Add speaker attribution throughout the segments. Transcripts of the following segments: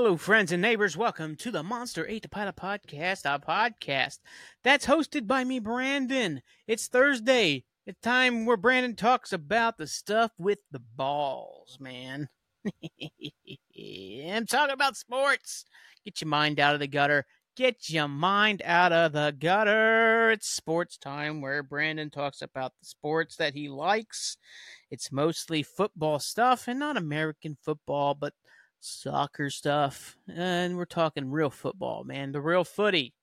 Speaker 1: Hello, friends and neighbors. Welcome to the Monster Ate to Pilot Podcast, a podcast that's hosted by me, Brandon. It's Thursday, a time where Brandon talks about the stuff with the balls, man. I'm talking about sports. Get your mind out of the gutter. Get your mind out of the gutter. It's sports time where Brandon talks about the sports that he likes. It's mostly football stuff and not American football, but soccer stuff. And we're talking real football, man. The real footy.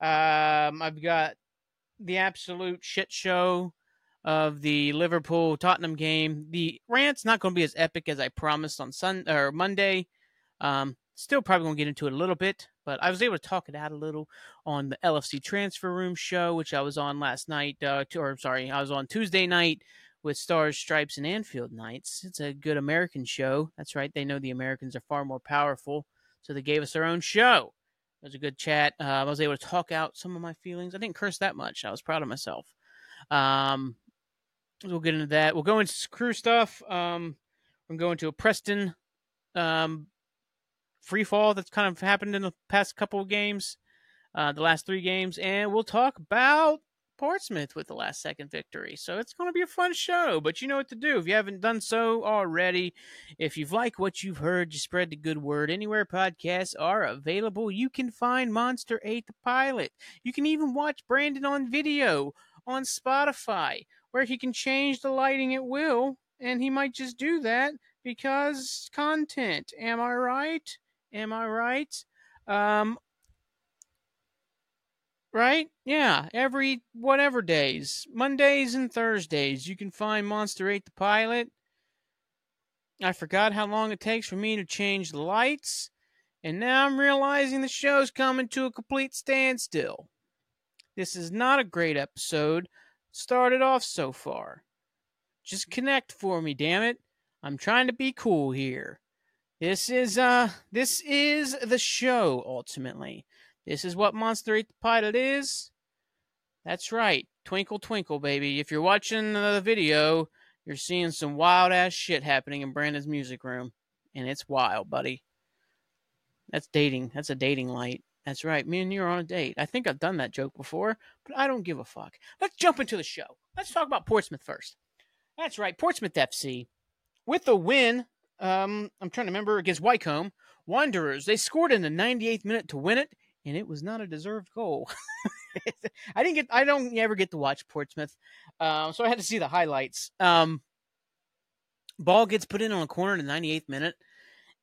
Speaker 1: Um, I've got the absolute shit show of the Liverpool Tottenham game. The rant's not going to be as epic as I promised on Sun or Monday. Um, still probably going to get into it a little bit, but I was able to talk it out a little on the LFC Transfer Room show, which I was on last night. Uh, or sorry, I was on Tuesday night with Stars, Stripes, and Anfield Knights. It's a good American show. That's right. They know the Americans are far more powerful, so they gave us their own show. It was a good chat. Uh, I was able to talk out some of my feelings. I didn't curse that much. I was proud of myself. Um, we'll get into that. We'll go into crew stuff. Um, I'm going to a Preston um, free fall that's kind of happened in the past couple of games, uh, the last three games, and we'll talk about Portsmouth with the last second victory. So it's going to be a fun show, but you know what to do. If you haven't done so already, if you've liked what you've heard, you spread the good word. Anywhere podcasts are available, you can find Monster Ate the Pilot. You can even watch Brandon on video on Spotify, where he can change the lighting at will, and he might just do that because content. Am I right? Am I right? Um, right? Yeah, every whatever days, Mondays and Thursdays, you can find Monster Ate the Pilot. I forgot how long it takes for me to change the lights, and now I'm realizing the show's coming to a complete standstill. This is not a great episode. Started off so far. Just connect for me, damn it. I'm trying to be cool here. This is uh this is the show ultimately. This is what Monster Ate the Pilot is. That's right. Twinkle twinkle baby. If you're watching the video, you're seeing some wild ass shit happening in Brandon's music room. And it's wild, buddy. That's dating. That's a dating light. That's right. Me and you are on a date. I think I've done that joke before, but I don't give a fuck. Let's jump into the show. Let's talk about Portsmouth first. That's right. Portsmouth FC. With the win, um, I'm trying to remember against Wycombe, Wanderers, they scored in the 98th minute to win it, and it was not a deserved goal. I didn't get, I don't ever get to watch Portsmouth, um, so I had to see the highlights. Um, ball gets put in on a corner in the 98th minute,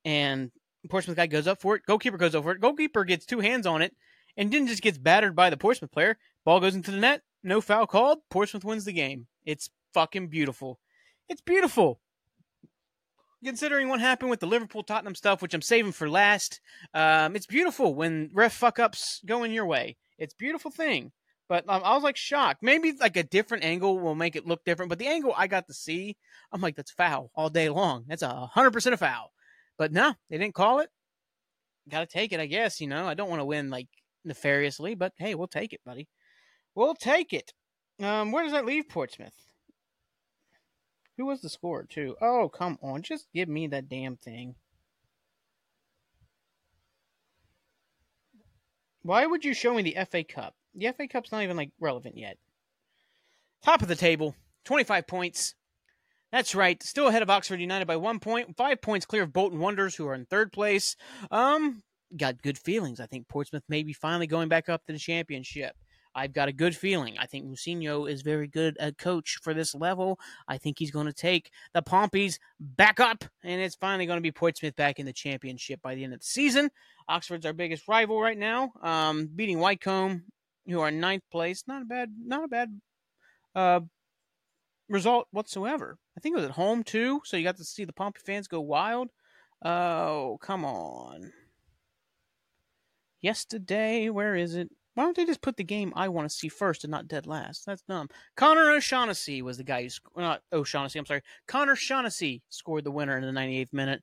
Speaker 1: and Portsmouth guy goes up for it. Goalkeeper goes over it. Goalkeeper gets two hands on it, and then just gets battered by the Portsmouth player. Ball goes into the net. No foul called. Portsmouth wins the game. It's fucking beautiful. It's beautiful considering what happened with the Liverpool Tottenham stuff, which I'm saving for last. Um, it's beautiful when ref fuck ups going your way. It's beautiful thing. But um, I was like shocked. Maybe like a different angle will make it look different. But the angle I got to see, I'm like, that's foul all day long. That's a hundred percent a foul. But no, they didn't call it. Got to take it, I guess. You know, I don't want to win like nefariously, but hey, we'll take it, buddy. We'll take it. Um, where does that leave Portsmouth? Who was the scorer, too? Oh, come on. Just give me that damn thing. Why would you show me the FA Cup? The FA Cup's not even, like, relevant yet. Top of the table, 25 points. That's right. Still ahead of Oxford United by one point, five points clear of Bolton Wanderers, who are in third place. Um, got good feelings. I think Portsmouth may be finally going back up to the championship. I've got a good feeling. I think Mousinho is very good at coach for this level. I think he's going to take the Pompeys back up, and it's finally going to be Portsmouth back in the championship by the end of the season. Oxford's our biggest rival right now, um, beating Wycombe, who are ninth place. Not a bad, not a bad uh, result whatsoever. I think it was at home too, so you got to see the Pompey fans go wild. Oh, come on. Yesterday, where is it? Why don't they just put the game I want to see first and not dead last? That's dumb. Connor O'Shaughnessy was the guy who sc- not O'Shaughnessy. I'm sorry. Connor Shaughnessy scored the winner in the 98th minute.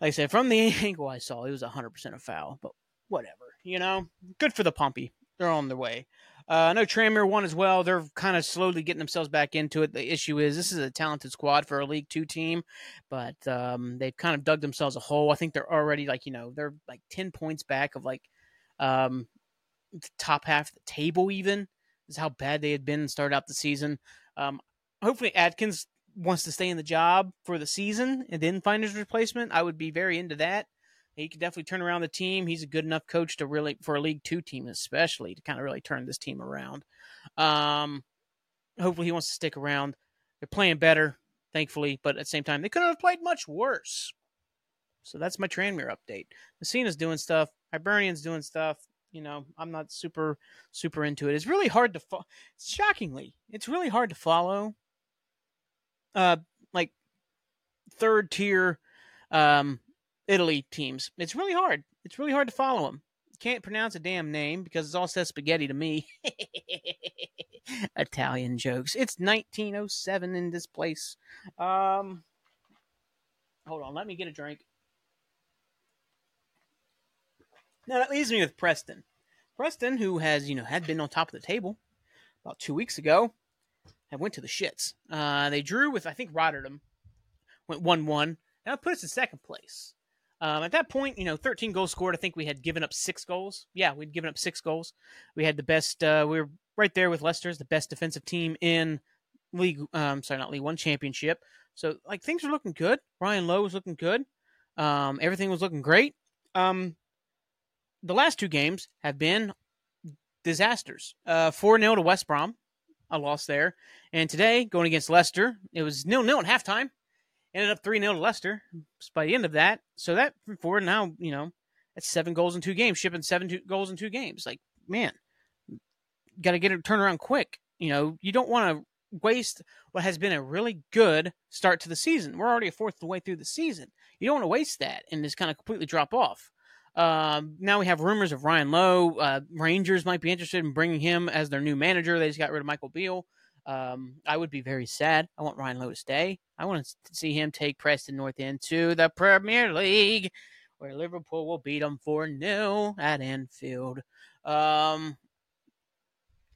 Speaker 1: Like I said, from the angle I saw, it was 100% a foul, but whatever. You know, good for the Pompey. They're on their way. Uh, I know Tranmere won as well. They're kind of slowly getting themselves back into it. The issue is this is a talented squad for a League Two team, but um, they've kind of dug themselves a hole. I think they're already like you know they're like ten points back of like um, top half of the table. Even is how bad they had been and started out the season. Um, hopefully Adkins wants to stay in the job for the season and then find his replacement. I would be very into that. He could definitely turn around the team. He's a good enough coach to really, for a League Two team especially, to kind of really turn this team around. Um, hopefully, he wants to stick around. They're playing better, thankfully, but at the same time, they couldn't have played much worse. So that's my Tranmere update. Messina's doing stuff. Hibernian's doing stuff. You know, I'm not super, super into it. It's really hard to follow. Shockingly, it's really hard to follow. Uh, like third tier, um, Italy teams. It's really hard. It's really hard to follow them. Can't pronounce a damn name because it's all says spaghetti to me. Italian jokes. It's 1907 in this place. Um, hold on, let me get a drink. Now that leaves me with Preston. Preston, who has you know had been on top of the table about two weeks ago, had went to the shits. Uh, they drew with I think Rotherham, went one one. That put us in second place. Um, at that point, you know, 13 goals scored. I think we had given up six goals. Yeah, we'd given up six goals. We had the best. Uh, we were right there with Leicester's the best defensive team in league. Um, sorry, not league one championship. So like things were looking good. Ryan Lowe was looking good. Um, everything was looking great. Um, the last two games have been disasters. Uh, four 0 to West Brom, a loss there, and today going against Leicester, it was nil nil at halftime ended up 3 0 to Leicester by the end of that. So that forward now, you know, that's seven goals in two games, shipping seven two goals in two games. Like, man, got to get it turned around quick. You know, you don't want to waste what has been a really good start to the season. We're already a fourth of the way through the season. You don't want to waste that and just kind of completely drop off. Um, now we have rumors of Ryan Lowe. Uh, Rangers might be interested in bringing him as their new manager. They just got rid of Michael Beale. Um, I would be very sad. I want Ryan Lowe to stay. I want to see him take Preston North End to the Premier League, where Liverpool will beat them 4 0 at Anfield. Um,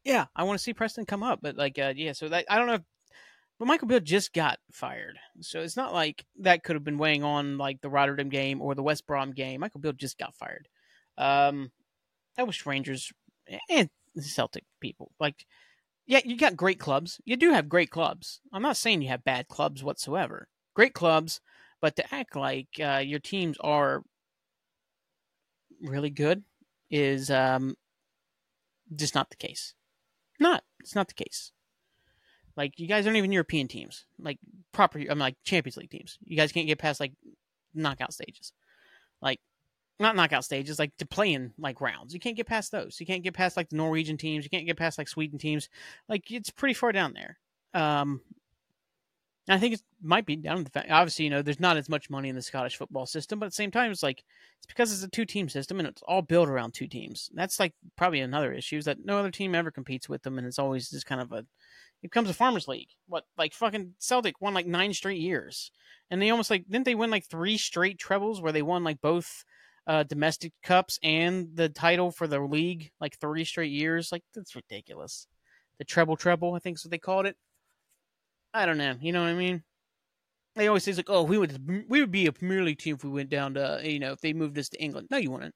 Speaker 1: yeah, I want to see Preston come up, but like, uh, yeah, so that I don't know. If, but Michael Beale just got fired, so it's not like that could have been weighing on like the Rotherham game or the West Brom game. Michael Beale just got fired. Um, I wish Rangers and Celtic people like yeah, you got great clubs. You do have great clubs. I'm not saying you have bad clubs whatsoever. Great clubs, but to act like uh, your teams are really good is um, just not the case. Not. It's not the case. Like you guys aren't even European teams, like proper. I'm like Champions League teams. You guys can't get past like knockout stages. Like not knockout stages, like to play in like rounds. You can't get past those. You can't get past like the Norwegian teams. You can't get past like Sweden teams. Like it's pretty far down there. Um, I think it might be down to the fact. Obviously, you know, there's not as much money in the Scottish football system, but at the same time, it's like it's because it's a two-team system and it's all built around two teams. That's like probably another issue is that no other team ever competes with them, and it's always just kind of a. It becomes a farmers league. What like fucking Celtic won like nine straight years, and they almost like didn't they win like three straight trebles where they won like both uh, domestic cups and the title for the league like three straight years. Like that's ridiculous. The treble treble, I think is what they called it. I don't know. You know what I mean? They always say like, "Oh, we would we would be a Premier League team if we went down to you know if they moved us to England." No, you wouldn't.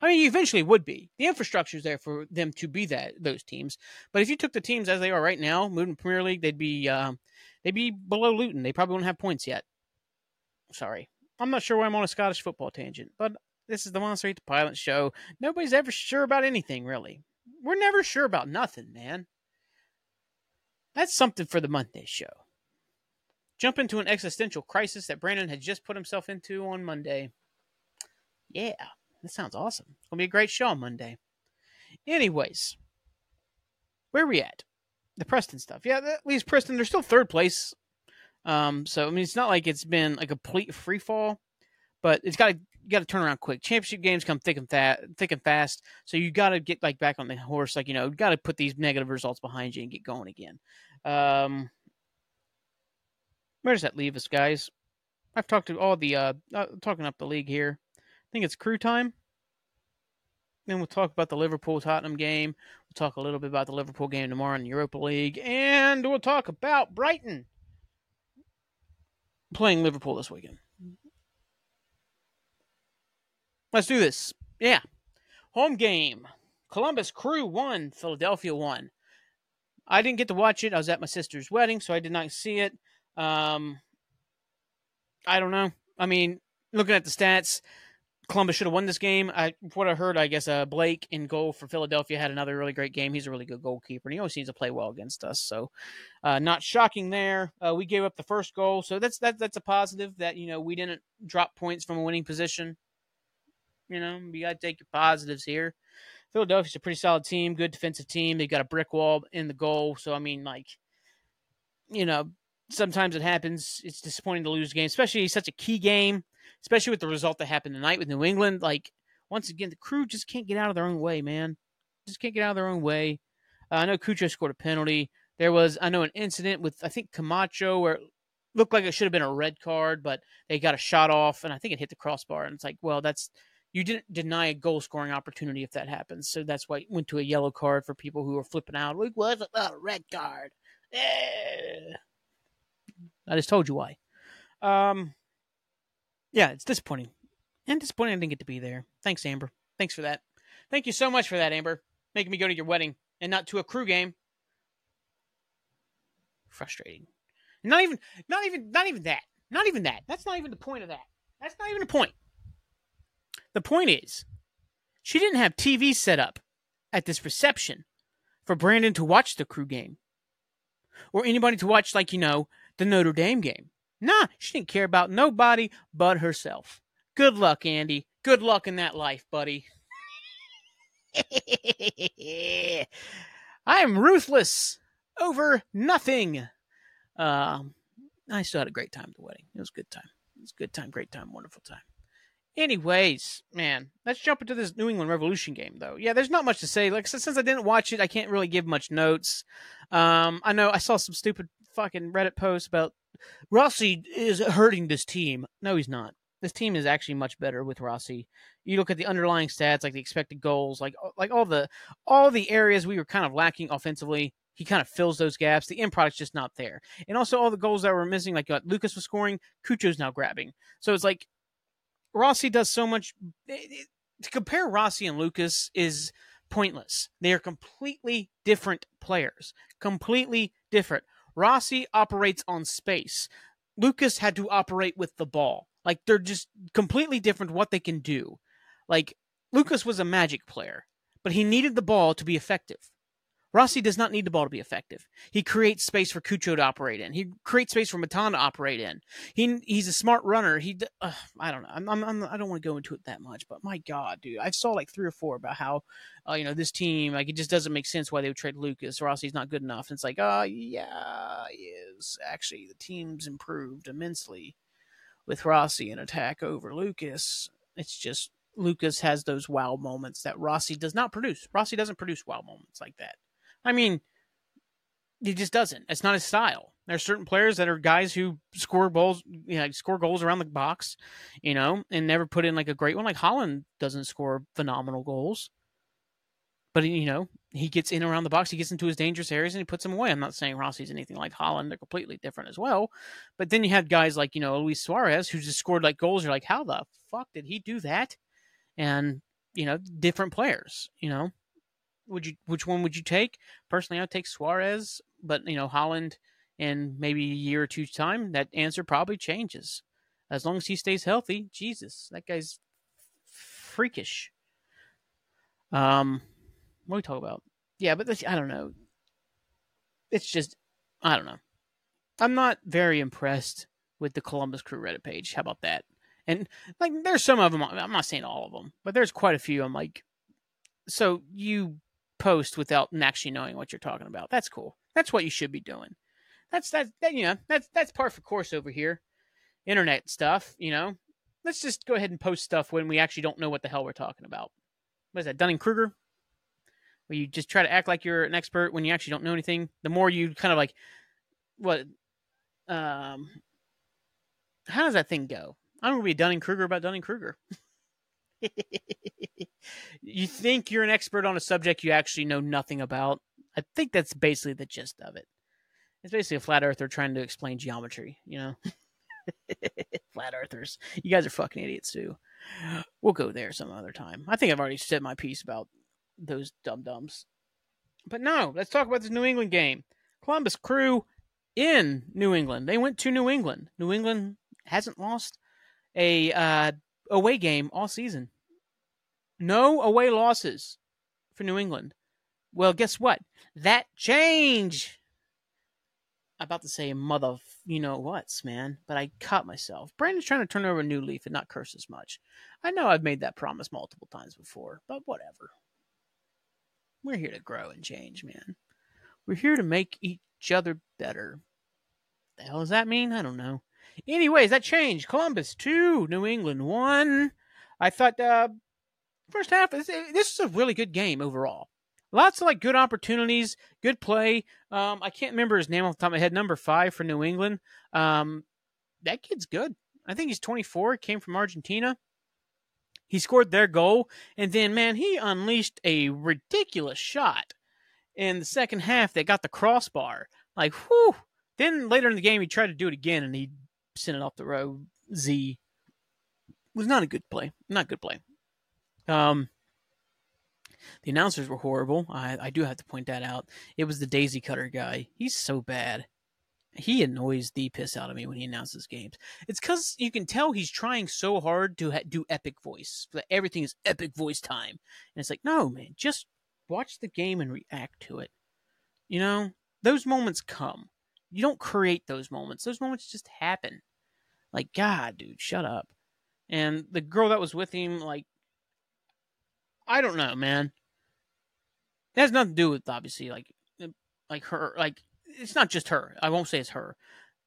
Speaker 1: I mean, you eventually would be. The infrastructure is there for them to be that those teams. But if you took the teams as they are right now, moving Premier League, they'd be um, they'd be below Luton. They probably wouldn't have points yet. Sorry. I'm not sure why I'm on a Scottish football tangent, but this is the Monster Ate the Pilot show. Nobody's ever sure about anything, really. We're never sure about nothing, man. That's something for the Monday show. Jump into an existential crisis that Brandon had just put himself into on Monday. Yeah, that sounds awesome. It's to be a great show on Monday. Anyways, where we at? The Preston stuff. Yeah, that leaves Preston. They're still third place um, so I mean, it's not like it's been a complete free fall, but it's got to got to turn around quick. Championship games come thick and fast, thick and fast. So you got to get like back on the horse, like you know, got to put these negative results behind you and get going again. Um, where does that leave us, guys? I've talked to all the uh, uh talking up the league here. I think it's crew time. Then we'll talk about the Liverpool Tottenham game. We'll talk a little bit about the Liverpool game tomorrow in the Europa League. And we'll talk about Brighton playing Liverpool this weekend. Let's do this. Yeah. Home game. Columbus Crew won, Philadelphia won. I didn't get to watch it. I was at my sister's wedding, so I did not see it. Um, I don't know. I mean, looking at the stats, Columbus should have won this game. I, what I heard, I guess uh, Blake in goal for Philadelphia had another really great game. He's a really good goalkeeper, and he always seems to play well against us. So, uh, not shocking there. Uh, we gave up the first goal, so that's that, that's a positive that you know we didn't drop points from a winning position. You know, you got to take your positives here. Philadelphia's a pretty solid team, good defensive team. They got a brick wall in the goal, so I mean, like, you know, sometimes it happens. It's disappointing to lose a game, especially such a key game, especially with the result that happened tonight with New England. Like, once again, the crew just can't get out of their own way, man. Just can't get out of their own way. Uh, I know Cucho scored a penalty. There was, I know, an incident with I think Camacho where it looked like it should have been a red card, but they got a shot off, and I think it hit the crossbar. And it's like, well, that's you didn't deny a goal scoring opportunity if that happens. So that's why it went to a yellow card for people who were flipping out. It was a red card. Eh. I just told you why. Um, yeah, it's disappointing. And disappointing I didn't get to be there. Thanks, Amber. Thanks for that. Thank you so much for that, Amber. Making me go to your wedding and not to a crew game. Frustrating. Not even not even not even that. Not even that. That's not even the point of that. That's not even the point. The point is, she didn't have TV set up at this reception for Brandon to watch the crew game or anybody to watch, like, you know, the Notre Dame game. Nah, she didn't care about nobody but herself. Good luck, Andy. Good luck in that life, buddy. I am ruthless over nothing. Um, I still had a great time at the wedding. It was a good time. It was a good time, great time, wonderful time. Anyways, man, let's jump into this New England Revolution game, though. Yeah, there's not much to say. Like since I didn't watch it, I can't really give much notes. Um, I know I saw some stupid fucking Reddit posts about Rossi is hurting this team. No, he's not. This team is actually much better with Rossi. You look at the underlying stats, like the expected goals, like uh, like all the all the areas we were kind of lacking offensively. He kind of fills those gaps. The end product's just not there, and also all the goals that were missing, like uh, Lucas was scoring, Cucho's now grabbing. So it's like Rossi does so much. Eh, eh, to compare Rossi and Lucas is pointless. They are completely different players. Completely different. Rossi operates on space. Lucas had to operate with the ball. Like they're just completely different what they can do. Like Lucas was a magic player, but he needed the ball to be effective. Rossi does not need the ball to be effective. He creates space for Cucho to operate in. He creates space for Matan to operate in. He he's a smart runner. He uh, I don't know. I'm, I'm, I'm I don't want to go into it that much, but my God, dude, I saw like three or four about how uh, you know this team like it just doesn't make sense why they would trade Lucas. Rossi's not good enough. And it's like, oh yeah, he is. Actually, the team's improved immensely with Rossi in attack over Lucas. It's just Lucas has those wow moments that Rossi does not produce. Rossi doesn't produce wow moments like that. I mean, he just doesn't. It's not his style. There are certain players that are guys who score goals, you know, score goals around the box, you know, and never put in like a great one. Like Haaland doesn't score phenomenal goals, but you know, he gets in around the box, he gets into his dangerous areas, and he puts them away. I'm not saying Rossi's anything like Haaland; they're completely different as well. But then you have guys like you know Luis Suarez who just scored like goals. You're like, how the fuck did he do that? And you know, different players, you know would you which one would you take? Personally, I'd take Suarez, but you know Haaland in maybe a year or two time, that answer probably changes. As long as he stays healthy, Jesus, that guy's freakish. Um, what are we talking about? Yeah, but this, I don't know. It's just I don't know. I'm not very impressed with the Columbus Crew Reddit page. How about that? And like, there's some of them. I'm not saying all of them, but there's quite a few. I'm like, so you post without actually knowing what you're talking about. That's cool. That's what you should be doing. That's that, that you know that's that's par for course over here. Internet stuff, you know. Let's just go ahead and post stuff when we actually don't know what the hell we're talking about. What is that, Dunning Kruger? Where you just try to act like you're an expert when you actually don't know anything. The more you kind of like, what, um, how does that thing go? I'm gonna be Dunning Kruger about Dunning Kruger. you think you're an expert on a subject you actually know nothing about. I think that's basically the gist of it. It's basically a flat earther trying to explain geometry, you know? flat earthers. You guys are fucking idiots too. We'll go there some other time. I think I've already said my piece about those dum dums. But no, let's talk about this New England game. Columbus Crew in New England. They went to New England. New England hasn't lost a uh, away game all season. No away losses for New England. Well, guess what? That change. About to say mother, you know what's, man, but I caught myself. Brandon's trying to turn over a new leaf and not curse as much. I know I've made that promise multiple times before, but whatever. We're here to grow and change, man. We're here to make each other better. The hell does that mean? I don't know. Anyways, that changed. Columbus two, New England one. I thought uh, first half this, is a really good game overall. Lots of like good opportunities, good play. Um, I can't remember his name off the top of my head. Number five for New England. Um, that kid's good. I think he's 24. Came from Argentina. He scored their goal, and then man, he unleashed a ridiculous shot in the second half that got the crossbar. Like, whew. Then later in the game, he tried to do it again, and he sent it off the row. Z was not a good play. Not good play. Um, the announcers were horrible. I, I do have to point that out. It was the daisy cutter guy. He's so bad. He annoys the piss out of me when he announces games. It's because you can tell he's trying so hard to ha- do epic voice. Everything is epic voice time, and it's like, no, man, just watch the game and react to it. You know, those moments come. You don't create those moments. Those moments just happen. Like, God, dude, shut up. And the girl that was with him, like, I don't know, man. It has nothing to do with obviously like like her like it's not just her. I won't say it's her.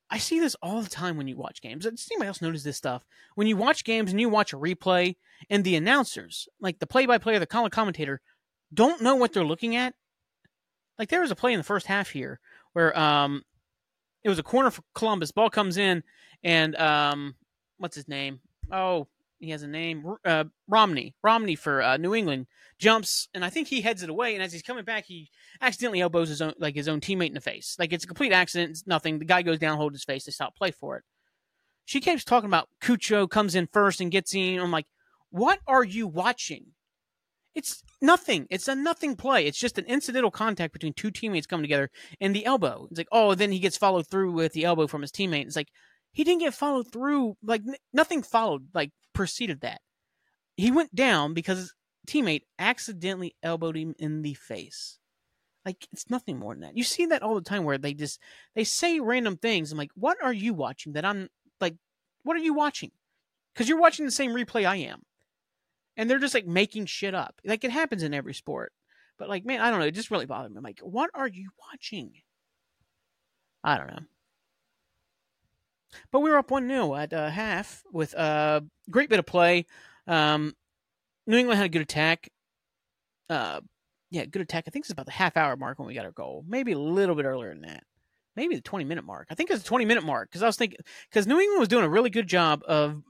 Speaker 1: I see this all the time when you watch games. Does anybody else notice this stuff? When you watch games and you watch a replay and the announcers, like the play by play or the color commentator, don't know what they're looking at. Like there was a play in the first half here where um it was a corner for Columbus, ball comes in and um what's his name? Oh, he has a name, uh, Romney. Romney for uh, New England jumps, and I think he heads it away. And as he's coming back, he accidentally elbows his own like his own teammate in the face. Like it's a complete accident. It's nothing. The guy goes down, holds his face. They stop play for it. She keeps talking about Cucho comes in first and gets in. I'm like, what are you watching? It's nothing. It's a nothing play. It's just an incidental contact between two teammates coming together and the elbow. It's like, oh, then he gets followed through with the elbow from his teammate. It's like, he didn't get followed through. Like n- nothing followed, like preceded that. He went down because his teammate accidentally elbowed him in the face. Like it's nothing more than that. You see that all the time where they just they say random things. I'm like, what are you watching? That I'm like, what are you watching? Because you're watching the same replay I am, and they're just like making shit up. Like it happens in every sport. But like, man, I don't know. It just really bothered me. I'm like, what are you watching? I don't know. But we were up 1 0 at uh, half with a great bit of play. Um, New England had a good attack. Uh, yeah, good attack. I think it's about the half hour mark when we got our goal. Maybe a little bit earlier than that. Maybe the 20 minute mark. I think it's the 20 minute mark because I was thinking, because New England was doing a really good job of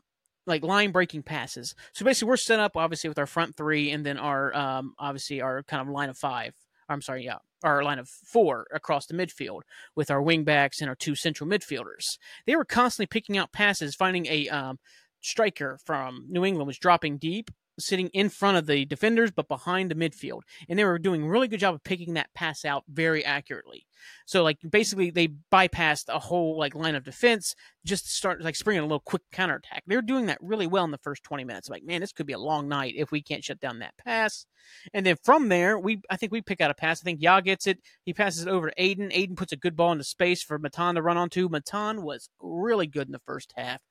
Speaker 1: like line breaking passes. So basically, we're set up obviously with our front three and then our, um, obviously, our kind of line of five. I'm sorry, yeah, our line of four across the midfield with our wing backs and our two central midfielders. They were constantly picking out passes, finding a um, striker from New England was dropping deep sitting in front of the defenders but behind the midfield. And they were doing a really good job of picking that pass out very accurately. So like basically they bypassed a whole like line of defense just start like springing a little quick counterattack. They're doing that really well in the first 20 minutes. Like man this could be a long night if we can't shut down that pass. And then from there we i think we pick out a pass. I think Yaw gets it. He passes it over to Aidan. Aidan puts a good ball into space for matan to run onto. Matan was really good in the first half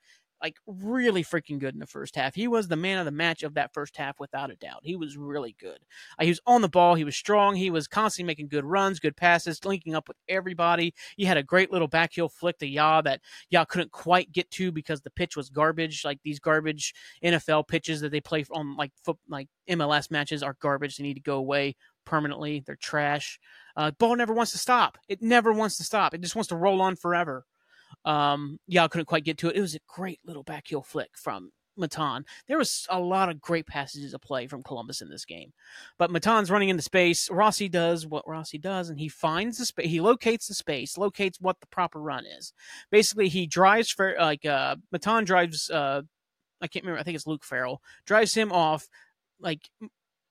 Speaker 1: like really freaking good in the first half. He was the man of the match of that first half without a doubt. He was really good. Uh, he was on the ball. He was strong. He was constantly making good runs, good passes, linking up with everybody. He had a great little backheel flick to Yaw that Yaw couldn't quite get to because the pitch was garbage. Like these garbage NFL pitches that they play on like foot, like MLS matches are garbage. They need to go away permanently. They're trash. Uh, ball never wants to stop. It never wants to stop. It just wants to roll on forever. Um, yeah, I couldn't quite get to it. It was a great little backheel flick from Matan. There was a lot of great passages of play from Columbus in this game. But Matan's running into space. Rossi does what Rossi does, and he finds the space. He locates the space, locates what the proper run is. Basically, he drives for like uh, Matan drives. Uh, I can't remember. I think it's Luke Farrell drives him off. Like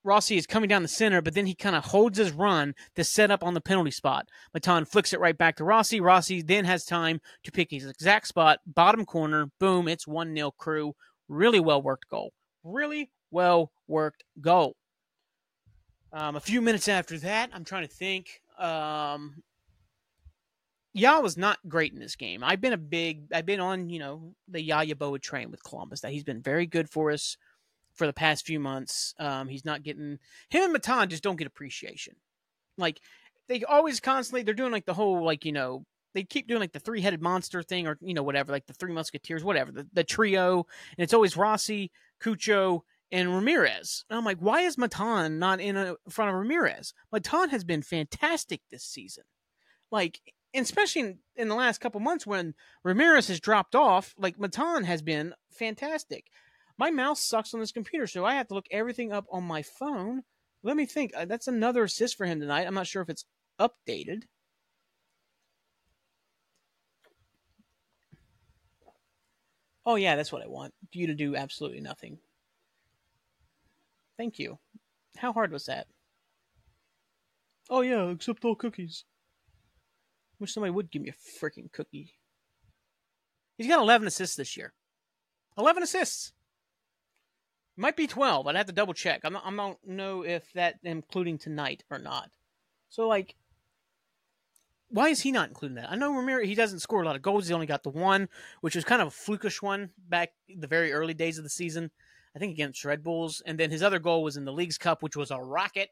Speaker 1: Rossi is coming down the center, but then he kind of holds his run to set up on the penalty spot. Matan flicks it right back to Rossi. Rossi then has time to pick his exact spot, bottom corner. Boom, it's 1 0 crew. Really well worked goal. Really well worked goal. Um, a few minutes after that, I'm trying to think. Um, Yaw was not great in this game. I've been a big, I've been on, you know, the Yaw Yeboah train with Columbus. That he's been very good for us for the past few months. Um, he's not getting him and Matan just don't get appreciation. Like they always constantly they're doing like the whole like you know they keep doing like the three headed monster thing or you know whatever like the three musketeers whatever the, the trio and it's always Rossi, Cucho, and Ramirez. And I'm like, why is Matan not in a, front of Ramirez? Matan has been fantastic this season. Like especially in, in the last couple months when Ramirez has dropped off, like Matan has been fantastic. My mouse sucks on this computer, so I have to look everything up on my phone. Let me think. Uh, that's another assist for him tonight. I'm not sure if it's updated. Oh, yeah, that's what I want. You to do absolutely nothing. Thank you. How hard was that? Oh, yeah, accept all cookies. Wish somebody would give me a freaking cookie. He's got 11 assists this year. 11 assists. Might be 12. I'd have to double check. I'm not, I don't know if that including tonight or not. So, like, why is he not including that? I know Ramirez, he doesn't score a lot of goals. He only got the one, which was kind of a flukish one back the very early days of the season. I think against Red Bulls. And then his other goal was in the Leagues Cup, which was a rocket.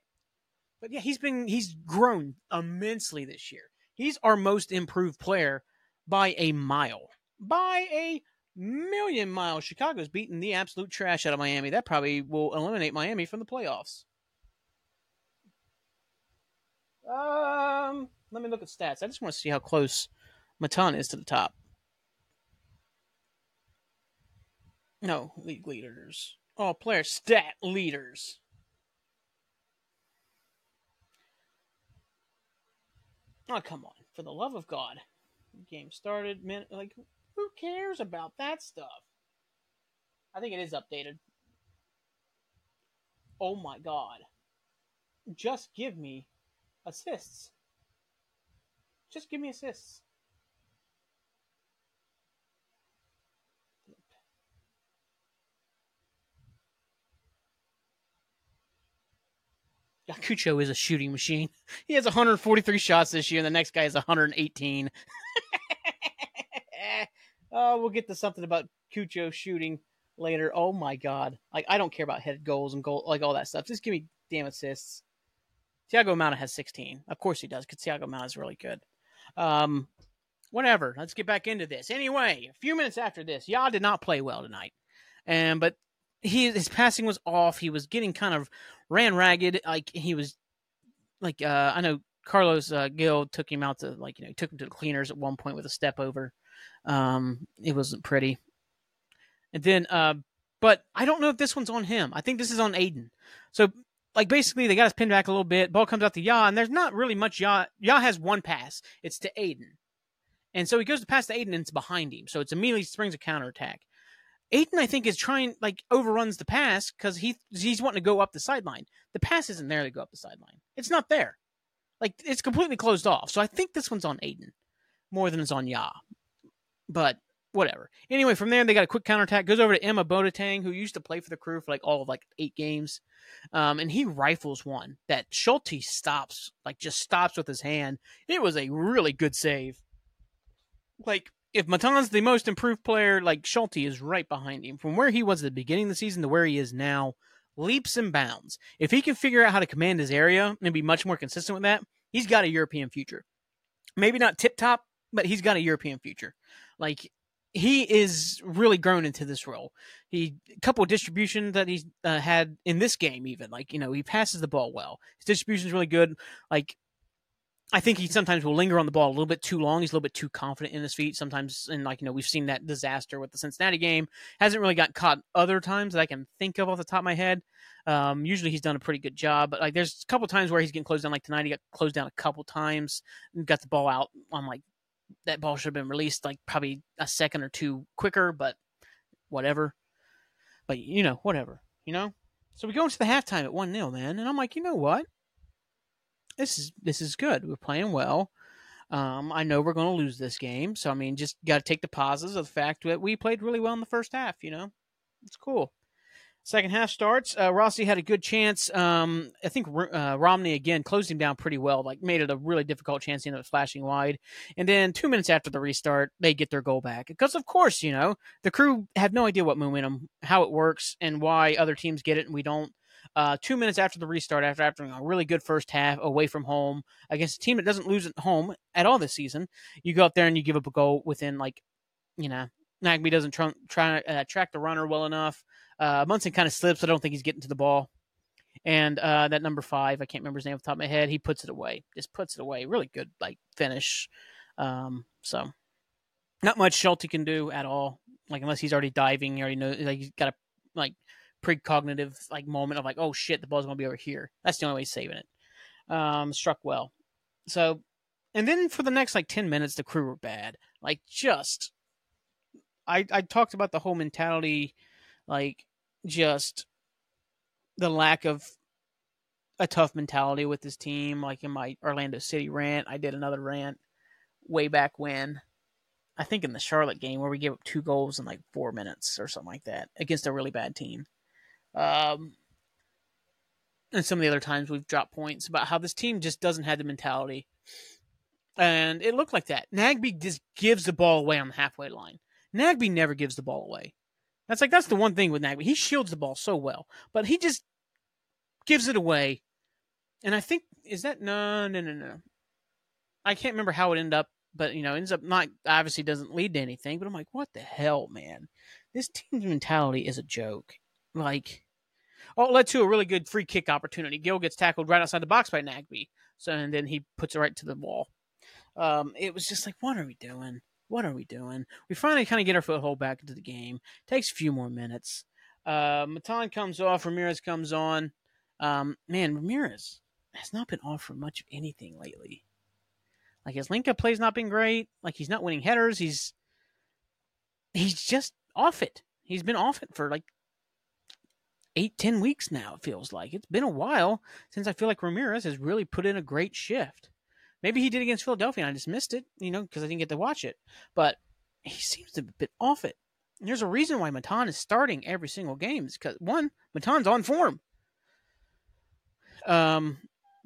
Speaker 1: But yeah, he's been he's grown immensely this year. He's our most improved player by a mile. By a million miles. Chicago's beating the absolute trash out of Miami. That probably will eliminate Miami from the playoffs. Um, let me look at stats. I just want to see how close Matan is to the top. No, league leaders. All player stat leaders. Oh, come on. For the love of God. Game started, minute, like, who cares about that stuff? I think it is updated. Oh my god. Just give me assists. Just give me assists. Cucho is a shooting machine. He has 143 shots this year, and the next guy is 118. Oh, we'll get to something about Cucho shooting later. Oh my god. Like I don't care about head goals and goal like all that stuff. Just give me damn assists. Thiago Almada has 16. Of course he does, because Thiago Almada is really good. Um, whatever. Let's get back into this. Anyway, a few minutes after this, Yaw did not play well tonight, and but he his passing was off. He was getting kind of ran ragged. Like he was like uh, I know Carlos uh, Gil took him out to like you know took him to the cleaners at one point with a step over. Um, it wasn't pretty. And then, uh, but I don't know if this one's on him. I think this is on Aidan. So, like, basically, they got us pinned back a little bit. Ball comes out to Yaw, and there's not really much Yaw. Yaw has one pass. It's to Aidan. And so he goes to pass to Aidan, and it's behind him. So it's immediately springs a counterattack. Aidan, I think, is trying like overruns the pass because he he's wanting to go up the sideline. The pass isn't there to go up the sideline. It's not there. Like it's completely closed off. So I think this one's on Aidan more than it's on Yaw. But whatever. Anyway, from there they got a quick counterattack. Goes over to Emma Boateng, who used to play for the crew for like all of like eight games, um, and he rifles one that Schulte stops, like just stops with his hand. It was a really good save. Like if Matan's the most improved player, like Schulte is right behind him from where he was at the beginning of the season to where he is now. Leaps and bounds. If he can figure out how to command his area and be much more consistent with that, he's got a European future. Maybe not tip top, but he's got a European future. Like he is really grown into this role. He a couple of distributions that he's uh, had in this game, even like you know he passes the ball well. His distribution is really good. Like I think he sometimes will linger on the ball a little bit too long. He's a little bit too confident in his feet sometimes. And like, you know, we've seen that disaster with the Cincinnati game. Hasn't really got caught other times that I can think of off the top of my head. Um, usually he's done a pretty good job, but like there's a couple times where he's getting closed down. Like tonight, he got closed down a couple times and got the ball out on like that ball should have been released like probably a second or two quicker, but whatever. But you know, whatever, you know? So we go into the halftime at 1 0, man. And I'm like, you know what? This is this is good. We're playing well. Um, I know we're going to lose this game. So, I mean, just got to take the positives of the fact that we played really well in the first half, you know? It's cool. Second half starts. Uh, Rossi had a good chance. Um, I think uh, Romney again closed him down pretty well. Like made it a really difficult chance. He ended up flashing wide. And then two minutes after the restart, they get their goal back because, of course, you know the crew have no idea what momentum, how it works, and why other teams get it and we don't. Uh, two minutes after the restart, after after a really good first half away from home against a team that doesn't lose at home at all this season, you go up there and you give up a goal within like, you know, Nagbe doesn't try, try uh, track the runner well enough. Uh, Munson kind of slips. I don't think he's getting to the ball. And uh, that number five, I can't remember his name off the top of my head. He puts it away. Just puts it away. Really good, like finish. Um, so not much Schulte can do at all. Like unless he's already diving, he already knows. Like he's got a like precognitive like moment of like, oh shit, the ball's gonna be over here. That's the only way he's saving it. Um, struck well. So, and then for the next like ten minutes, the crew were bad. Like just, I I talked about the whole mentality, like just the lack of a tough mentality with this team. Like in my Orlando City rant, I did another rant way back when. I think in the Charlotte game where we gave up two goals in like four minutes or something like that against a really bad team. Um, and some of the other times we've dropped points about how this team just doesn't have the mentality. And it looked like that. Nagbe just gives the ball away on the halfway line. Nagbe never gives the ball away. That's like that's the one thing with Nagbe. He shields the ball so well, but he just gives it away. And I think is that no no no no. I can't remember how it ended up, but you know, ends up not obviously doesn't lead to anything. But I'm like, what the hell, man? This team's mentality is a joke. Like, oh, it led to a really good free kick opportunity. Gil gets tackled right outside the box by Nagbe, so and then he puts it right to the wall. Um, it was just like, what are we doing? What are we doing? We finally kind of get our foothold back into the game. Takes a few more minutes. Uh, Matan comes off. Ramirez comes on. Um, man, Ramirez has not been off for much of anything lately. Like his link up play's not been great. Like he's not winning headers. He's he's just off it. He's been off it for like eight, ten weeks now. It feels like it's been a while since I feel like Ramirez has really put in a great shift. Maybe he did against Philadelphia and I just missed it, you know, because I didn't get to watch it. But he seems a bit off it. And there's a reason why Matan is starting every single game. Because one, Matan's on form. Um,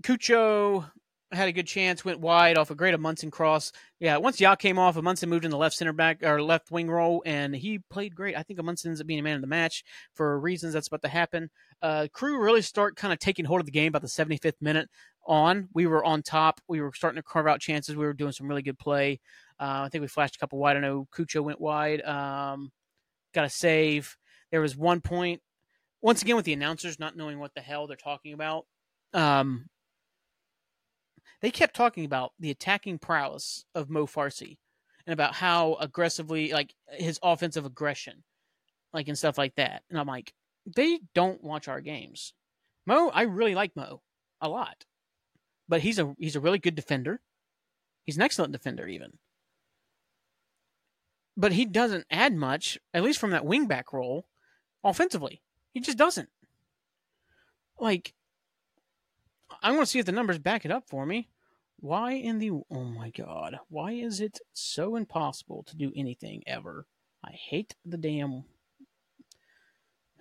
Speaker 1: Cucho had a good chance, went wide off a great Munson cross. Yeah, once Yaw came off, Munson moved in the left center back or left wing role, and he played great. I think Munson ends up being a man of the match for reasons that's about to happen. Uh, crew really start kind of taking hold of the game about the 75th minute on. We were on top. We were starting to carve out chances. We were doing some really good play. Uh, I think we flashed a couple wide. I know Cucho went wide. Um, got a save. There was one point, once again, with the announcers not knowing what the hell they're talking about. Um, they kept talking about the attacking prowess of Mo Farsi and about how aggressively, like his offensive aggression, like and stuff like that. And I'm like, they don't watch our games. Mo, I really like Mo a lot, but he's a he's a really good defender. He's an excellent defender, even. But he doesn't add much, at least from that wingback role, offensively. He just doesn't. Like, I want to see if the numbers back it up for me. Why in the oh my god? Why is it so impossible to do anything ever? I hate the damn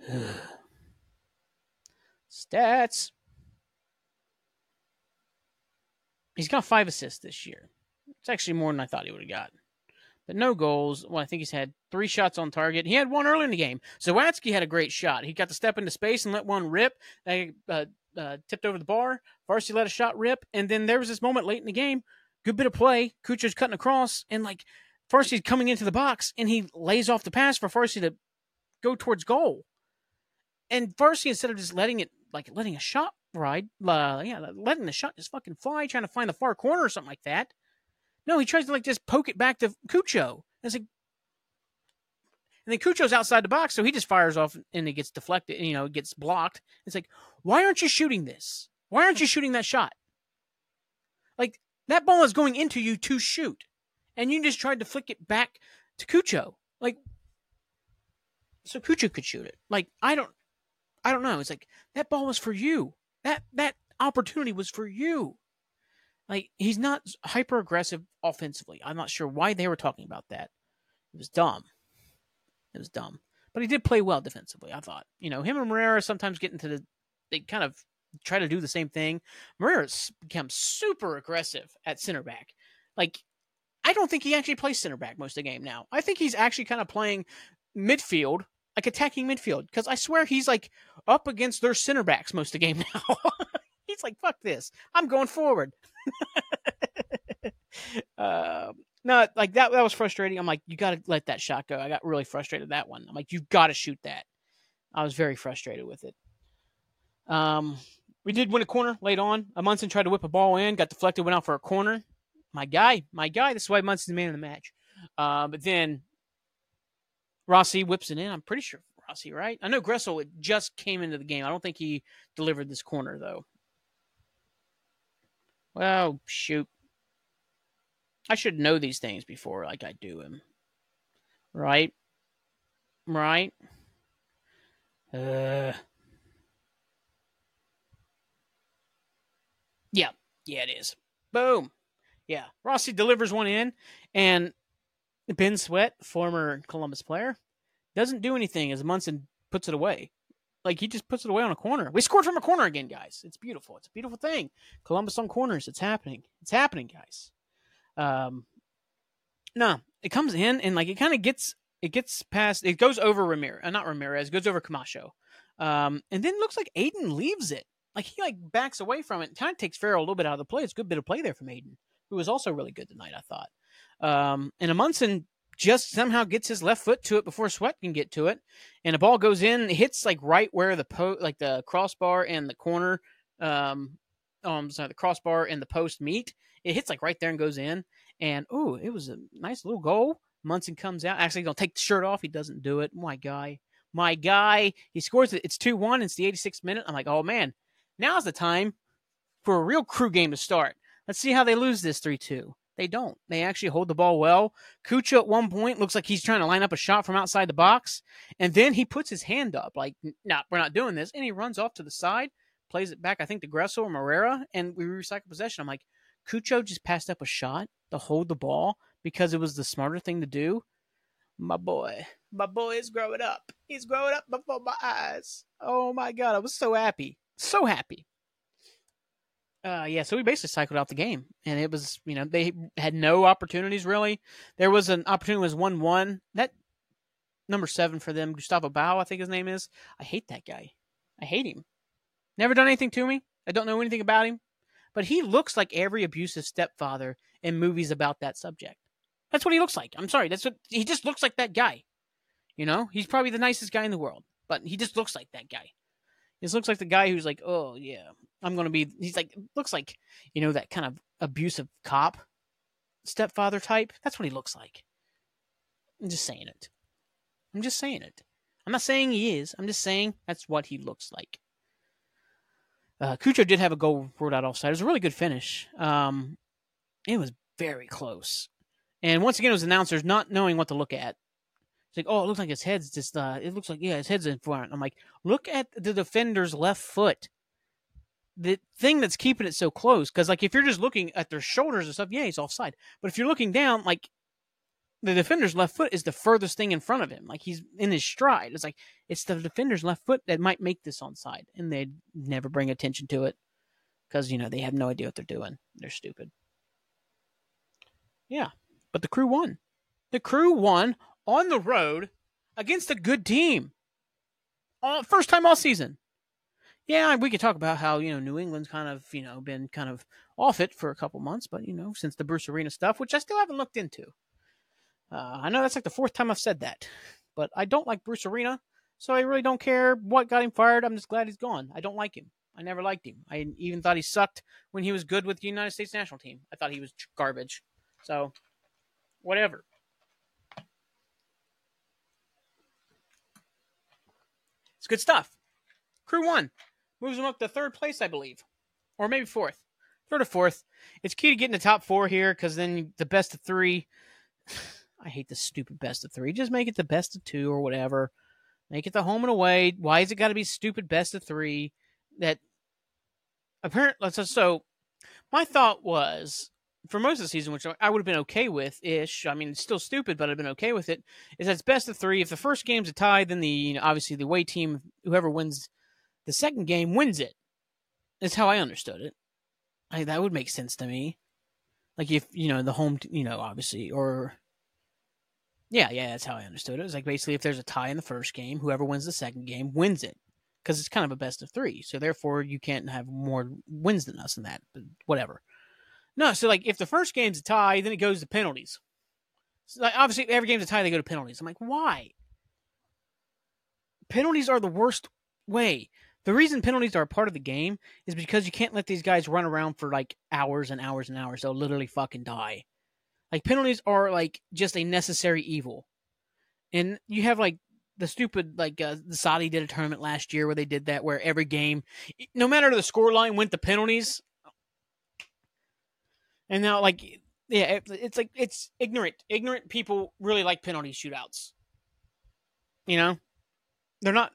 Speaker 1: stats. He's got five assists this year. It's actually more than I thought he would have got. But no goals. Well, I think he's had three shots on target. He had one early in the game. Zawadzki had a great shot. He got to step into space and let one rip. They uh, uh, tipped over the bar. Farsi let a shot rip, and then there was this moment late in the game. Good bit of play. Cucho's cutting across, and like Farsi's coming into the box, and he lays off the pass for Farsi to go towards goal. And Farsi, instead of just letting it, like letting a shot right? Uh, yeah, letting the shot just fucking fly, trying to find the far corner or something like that. No, he tries to like just poke it back to Cucho. It's like, and then Cucho's outside the box, so he just fires off and it gets deflected. You know, it gets blocked. It's like, why aren't you shooting this? Why aren't you shooting that shot? Like that ball is going into you to shoot, and you just tried to flick it back to Cucho. Like, so Cucho could shoot it. Like, I don't, I don't know. It's like that ball was for you. That that opportunity was for you. Like he's not hyper aggressive offensively. I'm not sure why they were talking about that. It was dumb. It was dumb. But he did play well defensively, I thought. You know, him and Moreira sometimes get into the they kind of try to do the same thing. Moreira's become super aggressive at center back. Like I don't think he actually plays center back most of the game now. I think he's actually kind of playing midfield like attacking midfield because I swear he's like up against their center backs most of the game now. he's like, fuck this. I'm going forward. uh, no, like that that was frustrating. I'm like, you gotta let that shot go. I got really frustrated that one. I'm like, you've gotta shoot that. I was very frustrated with it. Um we did win a corner late on. Amundsen tried to whip a ball in, got deflected, went out for a corner. My guy, my guy. This is why Munson's the man of the match. Uh, but then Rossi whips it in. I'm pretty sure Rossi, right? I know Gressel It just came into the game. I don't think he delivered this corner though. Well, shoot. I should know these things before like I do him. Right? Right? Uh Yeah. Yeah, it is. Boom. Yeah. Rossi delivers one in and Ben Sweat, former Columbus player, doesn't do anything as Munson puts it away. Like he just puts it away on a corner. We scored from a corner again, guys. It's beautiful. It's a beautiful thing. Columbus on corners. It's happening. It's happening, guys. Um, no, it comes in and like it kind of gets it gets past. It goes over Ramirez, uh, not Ramirez. It goes over Camacho, um, and then looks like Aidan leaves it. Like he like backs away from it. Kind of takes Farrell a little bit out of the play. It's a good bit of play there from Aidan, who was also really good tonight. I thought. Um, and Amundsen just somehow gets his left foot to it before Sweat can get to it, and the ball goes in, hits like right where the po- like the crossbar and the corner, um, um, sorry, the crossbar and the post meet. It hits like right there and goes in, and oh, it was a nice little goal. Munson comes out, actually gonna take the shirt off. He doesn't do it. My guy, my guy, he scores it. It's two one. It's the 86th minute. I'm like, oh man, now's the time for a real crew game to start. Let's see how they lose this three two. They don't. They actually hold the ball well. Cucho at one point looks like he's trying to line up a shot from outside the box, and then he puts his hand up like, "No, nah, we're not doing this," and he runs off to the side, plays it back. I think to Gressel or Moreira, and we recycle possession. I'm like, Cucho just passed up a shot to hold the ball because it was the smarter thing to do. My boy, my boy is growing up. He's growing up before my eyes. Oh my god, I was so happy, so happy. Uh, yeah, so we basically cycled out the game, and it was you know they had no opportunities really. There was an opportunity was one one that number seven for them, Gustavo Bou, I think his name is. I hate that guy. I hate him. Never done anything to me. I don't know anything about him, but he looks like every abusive stepfather in movies about that subject. That's what he looks like. I'm sorry. That's what he just looks like that guy. You know, he's probably the nicest guy in the world, but he just looks like that guy. This looks like the guy who's like, oh yeah, I'm gonna be. He's like, looks like, you know, that kind of abusive cop, stepfather type. That's what he looks like. I'm just saying it. I'm just saying it. I'm not saying he is. I'm just saying that's what he looks like. Uh, Cucho did have a goal ruled out offside. It was a really good finish. Um, it was very close. And once again, it was announcers not knowing what to look at. It's like, oh, it looks like his head's just, uh, it looks like, yeah, his head's in front. I'm like, look at the defender's left foot. The thing that's keeping it so close, because, like, if you're just looking at their shoulders and stuff, yeah, he's offside. But if you're looking down, like, the defender's left foot is the furthest thing in front of him. Like, he's in his stride. It's like, it's the defender's left foot that might make this onside. And they never bring attention to it because, you know, they have no idea what they're doing. They're stupid. Yeah. But the crew won. The crew won on the road against a good team. Uh, first time all season. Yeah, we could talk about how, you know, New England's kind of, you know, been kind of off it for a couple months, but, you know, since the Bruce Arena stuff, which I still haven't looked into. Uh, I know that's like the fourth time I've said that, but I don't like Bruce Arena, so I really don't care what got him fired. I'm just glad he's gone. I don't like him. I never liked him. I even thought he sucked when he was good with the United States national team. I thought he was garbage. So, whatever. It's good stuff. Crew one moves them up to third place, I believe, or maybe fourth, third or fourth. It's key to getting the top four here because then the best of three. I hate the stupid best of three. Just make it the best of two or whatever. Make it the home and away. Why is it got to be stupid best of three? That apparently so. My thought was for most of the season, which I would have been okay with ish. I mean, it's still stupid, but I've been okay with it. Is that it's best of three. If the first game's a tie, then the you know, obviously the away team, whoever wins the second game, wins it. That's how I understood it. I, that would make sense to me. Like if you know the home, you know, obviously, or yeah, yeah, that's how I understood it. It's like basically if there's a tie in the first game, whoever wins the second game wins it because it's kind of a best of three. So therefore, you can't have more wins than us in that. But whatever. No, so like if the first game's a tie, then it goes to penalties. So like, obviously, every game's a tie, they go to penalties. I'm like, why? Penalties are the worst way. The reason penalties are a part of the game is because you can't let these guys run around for like hours and hours and hours. They'll literally fucking die. Like penalties are like just a necessary evil. And you have like the stupid like uh, the Saudi did a tournament last year where they did that where every game no matter the score line went to penalties. And now like yeah, it, it's like it's ignorant. Ignorant people really like penalty shootouts. You know? They're not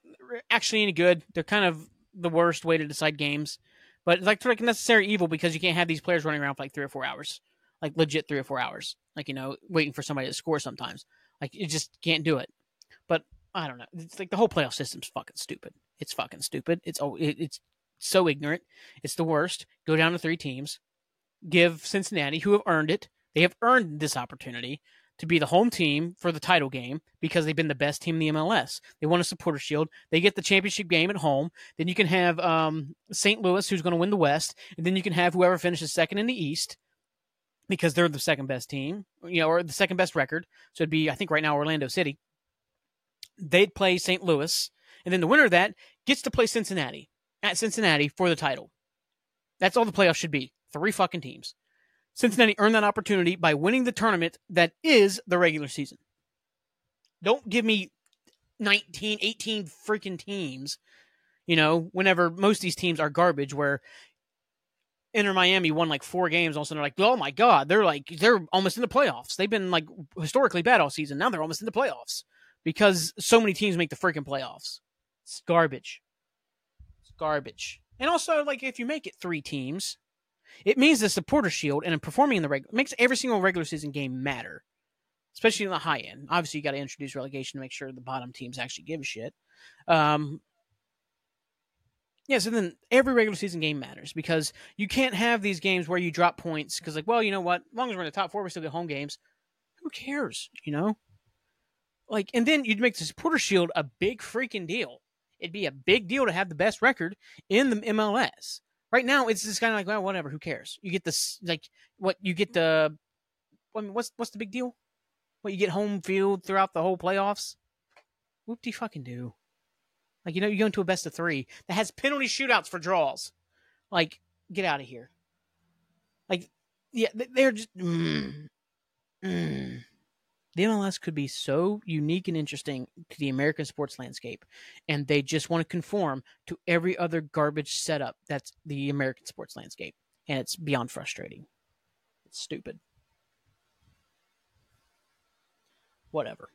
Speaker 1: actually any good. They're kind of the worst way to decide games. But it's like, like necessary evil because you can't have these players running around for like three or four hours like legit three or four hours, like you know, waiting for somebody to score. Sometimes, like you just can't do it. But I don't know. It's like the whole playoff system's fucking stupid. It's fucking stupid. It's oh, it's so ignorant. It's the worst. Go down to three teams. Give Cincinnati, who have earned it, they have earned this opportunity to be the home team for the title game because they've been the best team in the MLS. They won a supporter shield. They get the championship game at home. Then you can have um, St. Louis, who's going to win the West, and then you can have whoever finishes second in the East because they're the second best team, you know, or the second best record. So it'd be, I think, right now Orlando City. They'd play St. Louis, and then the winner of that gets to play Cincinnati at Cincinnati for the title. That's all the playoffs should be. Three fucking teams. Cincinnati earned that opportunity by winning the tournament that is the regular season. Don't give me 19, 18 freaking teams, you know, whenever most of these teams are garbage, where Inter Miami won like four games. All of a sudden, they're like, oh my god, they're like they're almost in the playoffs. They've been like historically bad all season. Now they're almost in the playoffs because so many teams make the freaking playoffs. It's garbage. It's garbage. And also, like if you make it three teams, it means the supporter shield and performing in the regular makes every single regular season game matter, especially in the high end. Obviously, you got to introduce relegation to make sure the bottom teams actually give a shit. Um, yeah, so then every regular season game matters because you can't have these games where you drop points because, like, well, you know what? As long as we're in the top four, we still get home games. Who cares? You know? Like, and then you'd make the supporter shield a big freaking deal. It'd be a big deal to have the best record in the MLS. Right now, it's just kind of like, well, whatever. Who cares? You get this, like, what you get the. I mean, what's what's the big deal? What you get home field throughout the whole playoffs? Whoop de fucking do. Like, you know, you go into a best of three that has penalty shootouts for draws. Like, get out of here. Like, yeah, they're just. Mm, mm. The MLS could be so unique and interesting to the American sports landscape, and they just want to conform to every other garbage setup that's the American sports landscape. And it's beyond frustrating. It's stupid. Whatever.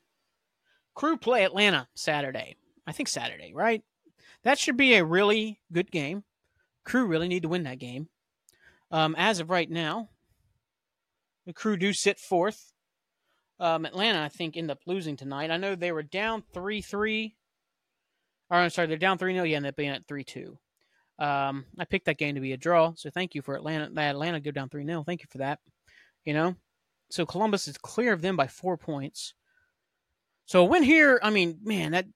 Speaker 1: Crew play Atlanta Saturday. I think Saturday, right? That should be a really good game. Crew really need to win that game. Um, as of right now, the crew do sit fourth. Um, Atlanta, I think, end up losing tonight. I know they were down 3 3. Or, I'm sorry, they're down 3 0. Yeah, end up being at 3 2. Um, I picked that game to be a draw, so thank you for Atlanta. That Atlanta go down 3 0. Thank you for that. You know? So Columbus is clear of them by four points. So a win here, I mean, man, that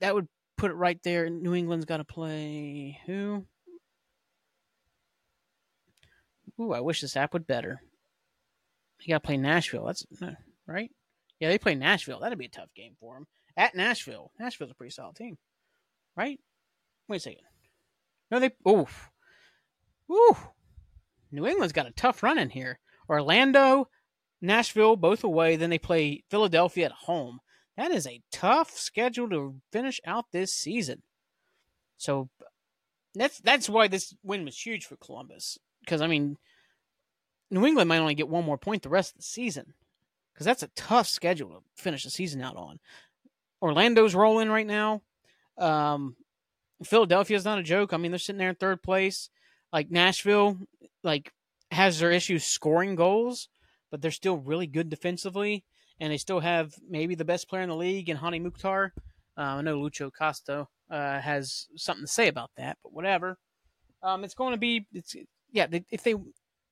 Speaker 1: that would put it right there. New England's got to play who? Ooh, I wish this app would better. You got to play Nashville. That's right. Yeah, they play Nashville. That'd be a tough game for them at Nashville. Nashville's a pretty solid team, right? Wait a second. No, they. Oof. Ooh. New England's got a tough run in here. Orlando, Nashville, both away. Then they play Philadelphia at home. That is a tough schedule to finish out this season. So that's that's why this win was huge for Columbus. Because I mean, New England might only get one more point the rest of the season. Because that's a tough schedule to finish the season out on. Orlando's rolling right now. Um, Philadelphia's not a joke. I mean, they're sitting there in third place. Like Nashville, like has their issues scoring goals, but they're still really good defensively, and they still have maybe the best player in the league in Hany Mukhtar. Uh, I know Lucho Acosta uh, has something to say about that, but whatever. Um, it's going to be it's yeah. They, if they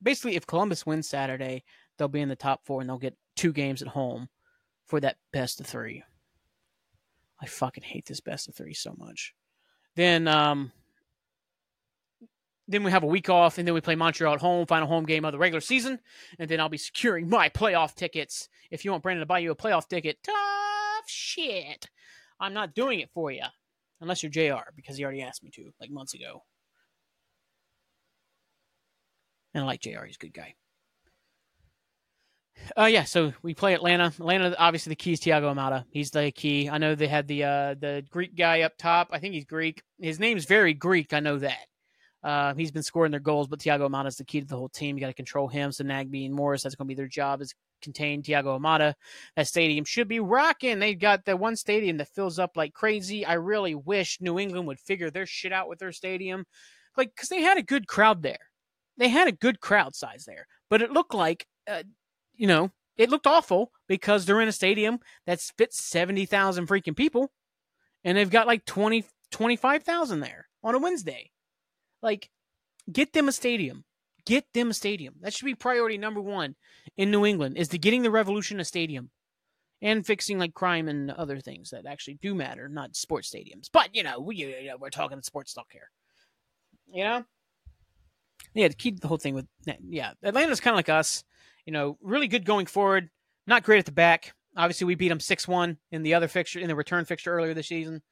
Speaker 1: basically if Columbus wins Saturday, they'll be in the top four and they'll get two games at home for that best of three. I fucking hate this best of three so much. Then um, then we have a week off, and then we play Montreal at home, final home game of the regular season, and then I'll be securing my playoff tickets. If you want Brandon to buy you a playoff ticket, tough shit. I'm not doing it for you, unless you're Jr. because he already asked me to like months ago. And I like Jr. He's a good guy. Uh, yeah, so we play Atlanta. Atlanta, obviously, the key is Thiago Almada. He's the key. I know they had the uh, the Greek guy up top. I think he's Greek. His name's very Greek. I know that. Uh, he's been scoring their goals, but Thiago Almada is the key to the whole team. You got to control him. So Nagbe and Morris, that's going to be their job is contain Thiago Almada. That stadium should be rocking. They've got the one stadium that fills up like crazy. I really wish New England would figure their shit out with their stadium, like because they had a good crowd there. They had a good crowd size there, but it looked like, uh, you know, it looked awful because they're in a stadium that fits seventy thousand freaking people, and they've got like 20, 25,000 there on a Wednesday. Like, get them a stadium. Get them a stadium. That should be priority number one in New England is to getting the Revolution a stadium and fixing like crime and other things that actually do matter, not sports stadiums. But you know, we you know, we're talking sports talk here. You know, yeah. To keep the whole thing with yeah, Atlanta's kind of like us. You know, really good going forward. Not great at the back. Obviously, we beat them six one in the other fixture in the return fixture earlier this season.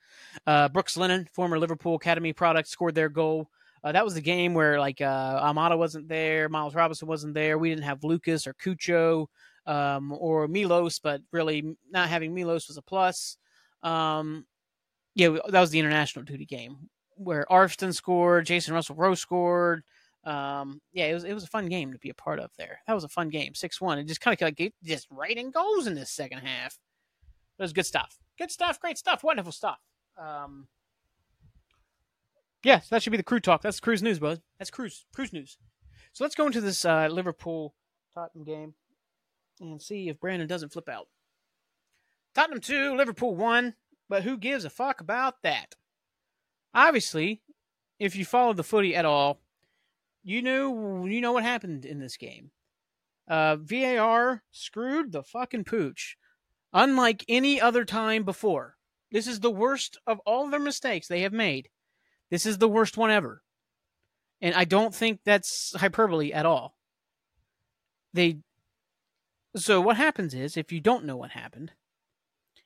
Speaker 1: Uh, Brooks Lennon, former Liverpool Academy product, scored their goal. Uh, that was the game where like uh, Almada wasn't there, Miles Robinson wasn't there. We didn't have Lucas or Cucho um, or Milos, but really not having Milos was a plus. Um, yeah, that was the international duty game where Arfsten scored, Jacen Russell Rowe scored. Um, yeah, it was it was a fun game to be a part of there. That was a fun game, six one. It just kind of like just right goals in this second half. It was good stuff. Good stuff. Great stuff. Wonderful stuff. Um, yeah, so that should be the crew talk. That's cruise news, bud. That's cruise cruise news. So let's go into this uh, Liverpool Tottenham game and see if Brandon doesn't flip out. Tottenham two, Liverpool one, but who gives a fuck about that? Obviously, if you follow the footy at all, you knew you know what happened in this game. Uh, VAR screwed the fucking pooch, unlike any other time before. This is the worst of all their mistakes they have made. This is the worst one ever. And I don't think that's hyperbole at all. They so what happens is if you don't know what happened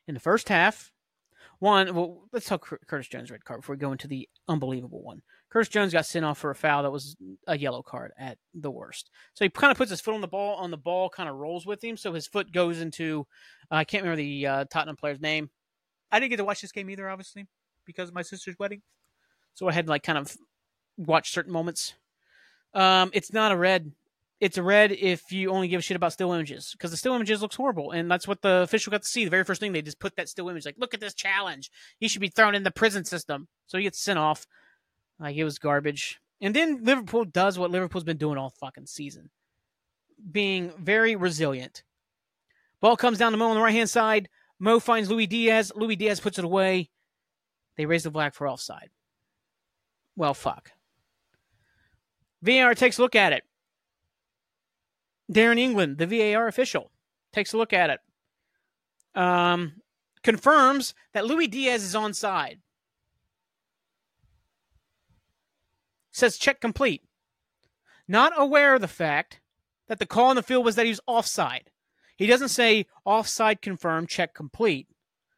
Speaker 1: in the first half, one well let's talk Curtis Jones red card before we go into the unbelievable one. Curtis Jones got sent off for a foul that was a yellow card at the worst. So he kind of puts his foot on the ball, on the ball kind of rolls with him, so his foot goes into uh, I can't remember the uh, Tottenham player's name. I didn't get to watch this game either, obviously, because of my sister's wedding. So I had like kind of watch certain moments. Um, it's not a red. It's a red if you only give a shit about still images because the still images looks horrible, and that's what the official got to see. The very first thing they just put that still image, like, look at this challenge. He should be thrown in the prison system, so he gets sent off. Like it was garbage. And then Liverpool does what Liverpool's been doing all fucking season, being very resilient. Ball comes down the Mo on the right hand side. Mo finds Luis Diaz. Luis Diaz puts it away. They raise the flag for offside. Well, fuck. VAR takes a look at it. Darren England, the VAR official, takes a look at it. Um, confirms that Luis Diaz is onside. Says check complete. Not aware of the fact that the call on the field was that he was offside. He doesn't say offside confirmed, check complete.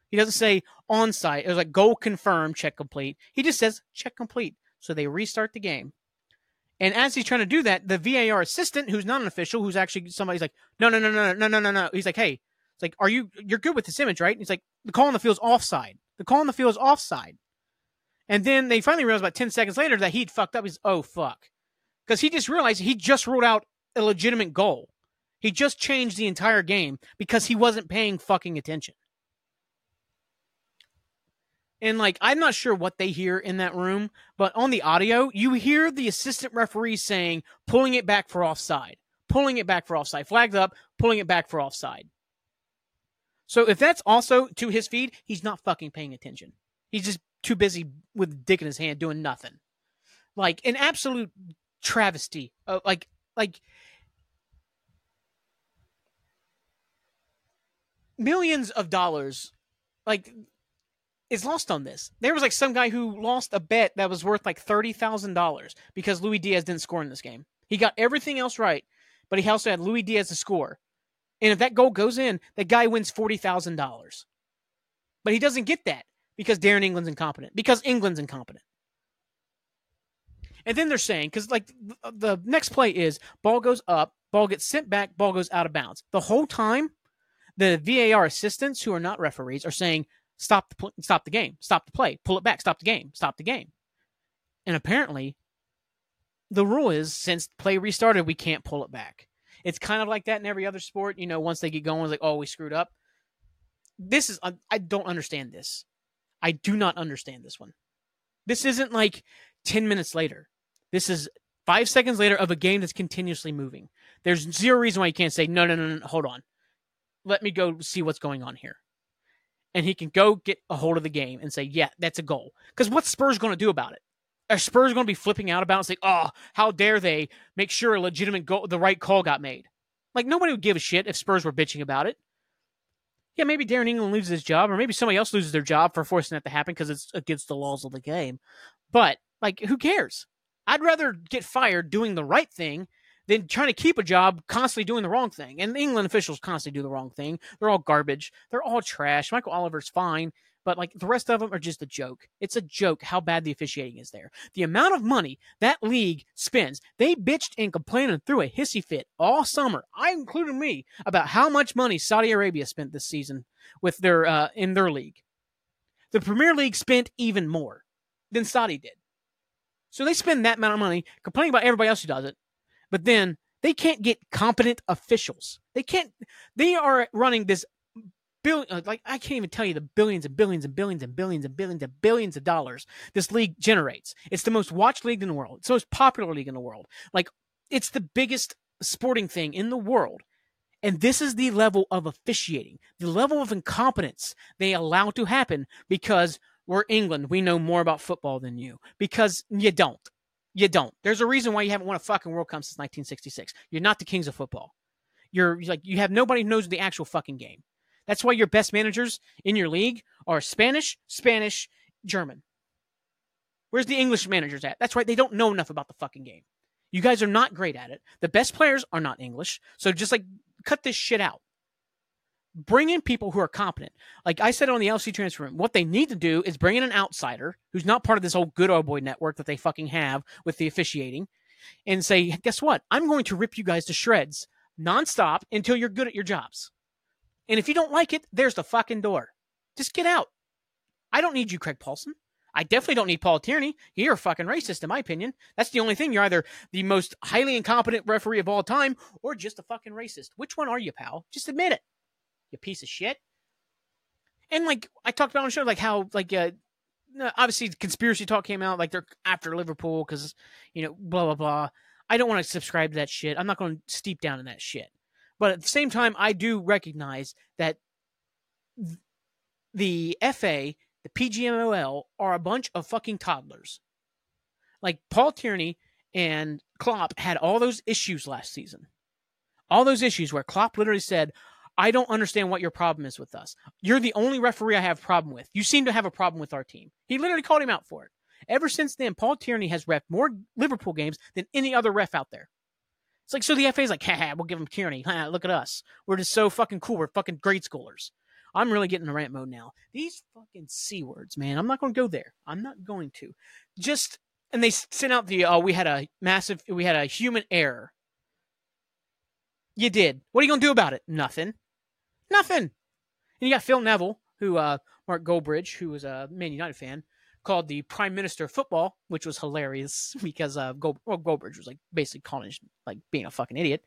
Speaker 1: He doesn't say onside. It was like goal confirmed, check complete. He just says check complete. So they restart the game. And as he's trying to do that, the VAR assistant, who's not an official, who's actually somebody's like, no, no, no, no, no, no, no, no. He's like, hey, it's like, are you you're good with this image, right? And he's like, the call on the field is offside. The call on the field is offside. And then they finally realized about 10 seconds later that he'd fucked up. He's, oh, fuck. Because he just realized he just ruled out a legitimate goal. He just changed the entire game because he wasn't paying fucking attention. And like, I'm not sure what they hear in that room, but on the audio, you hear the assistant referee saying, pulling it back for offside, pulling it back for offside, flagged up, pulling it back for offside. So if that's also to his feed, he's not fucking paying attention. He's just too busy with dick in his hand doing nothing. Like an absolute travesty. Of, like like millions of dollars like is lost on this. There was like some guy who lost a bet that was worth like thirty thousand dollars because Luis Diaz didn't score in this game. He got everything else right, but he also had Luis Diaz to score. And if that goal goes in, that guy wins forty thousand dollars. But he doesn't get that because Darren England's incompetent. Because England's incompetent. And then they're saying because like the next play is ball goes up, ball gets sent back, ball goes out of bounds. The whole time, the VAR assistants who are not referees are saying stop the stop the game, stop the play, pull it back, stop the game, stop the game. And apparently, the rule is since play restarted, we can't pull it back. It's kind of like that in every other sport. You know, once they get going, it's like, oh, we screwed up. This is I don't understand this. I do not understand this one. This isn't like 10 minutes later. This is five seconds later of a game that's continuously moving. There's zero reason why you can't say, no, no, no, no, hold on. Let me go see what's going on here. And he can go get a hold of the game and say, yeah, that's a goal. Because what's Spurs going to do about it? Are Spurs going to be flipping out about it and say, oh, how dare they make sure a legitimate goal, the right call got made? Like, nobody would give a shit if Spurs were bitching about it. Yeah, maybe Darren England loses his job, or maybe somebody else loses their job for forcing that to happen because it's against the laws of the game. But, like, who cares? I'd rather get fired doing the right thing than trying to keep a job constantly doing the wrong thing. And England officials constantly do the wrong thing. They're all garbage. They're all trash. Michael Oliver's fine, but like the rest of them are just a joke. It's a joke how bad the officiating is there. The amount of money that league spends, they bitched and complained and threw a hissy fit all summer. I included me about how much money Saudi Arabia spent this season with their uh, in their league. The Premier League spent even more than Saudi did. So they spend that amount of money complaining about everybody else who does it, but then they can't get competent officials. They can't. They are running this billion. Uh, like I can't even tell you the billions and billions and billions and billions and billions and billions of dollars this league generates. It's the most watched league in the world. It's the most popular league in the world. Like it's the biggest sporting thing in the world. And this is the level of officiating, the level of incompetence they allow to happen because we're England. We know more about football than you because you don't. You don't. There's a reason why you haven't won a fucking World Cup since 1966. You're not the kings of football. You're like you have nobody who knows the actual fucking game. That's why your best managers in your league are Spanish, Spanish, German. Where's the English managers at? That's right. They don't know enough about the fucking game. You guys are not great at it. The best players are not English. So just like cut this shit out bring in people who are competent. Like I said on the LC transfer room, what they need to do is bring in an outsider who's not part of this old good old boy network that they fucking have with the officiating and say, guess what? I'm going to rip you guys to shreds nonstop until you're good at your jobs. And if you don't like it, there's the fucking door. Just get out. I don't need you, Craig Pawson. I definitely don't need Paul Tierney. You're a fucking racist, in my opinion. That's the only thing. You're either the most highly incompetent referee of all time or just a fucking racist. Which one are you, pal? Just admit it you piece of shit. And like I talked about on the show, like how like uh, obviously conspiracy talk came out like they're after Liverpool because you know blah blah blah. I don't want to subscribe to that shit. I'm not going to steep down in that shit. But at the same time, I do recognize that the FA, the PGMOL, are a bunch of fucking toddlers. Like Paul Tierney and Klopp had all those issues last season. All those issues where Klopp literally said, I don't understand what your problem is with us. You're the only referee I have a problem with. You seem to have a problem with our team. He literally called him out for it. Ever since then, Paul Tierney has ref more Liverpool games than any other ref out there. It's like, so the FA's like, ha, we'll give him Tierney. Ha, look at us. We're just so fucking cool. We're fucking grade schoolers. I'm really getting the rant mode now. These fucking C words, man. I'm not going to go there. I'm not going to. Just and they sent out the uh, we had a massive we had a human error. You did. What are you gonna do about it? Nothing. Nothing. And you got Phil Neville, who uh, Mark Goldbridge, who was a Man United fan, called the Prime Minister of Football, which was hilarious because uh, Gold, well, Goldbridge was like basically calling like being a fucking idiot.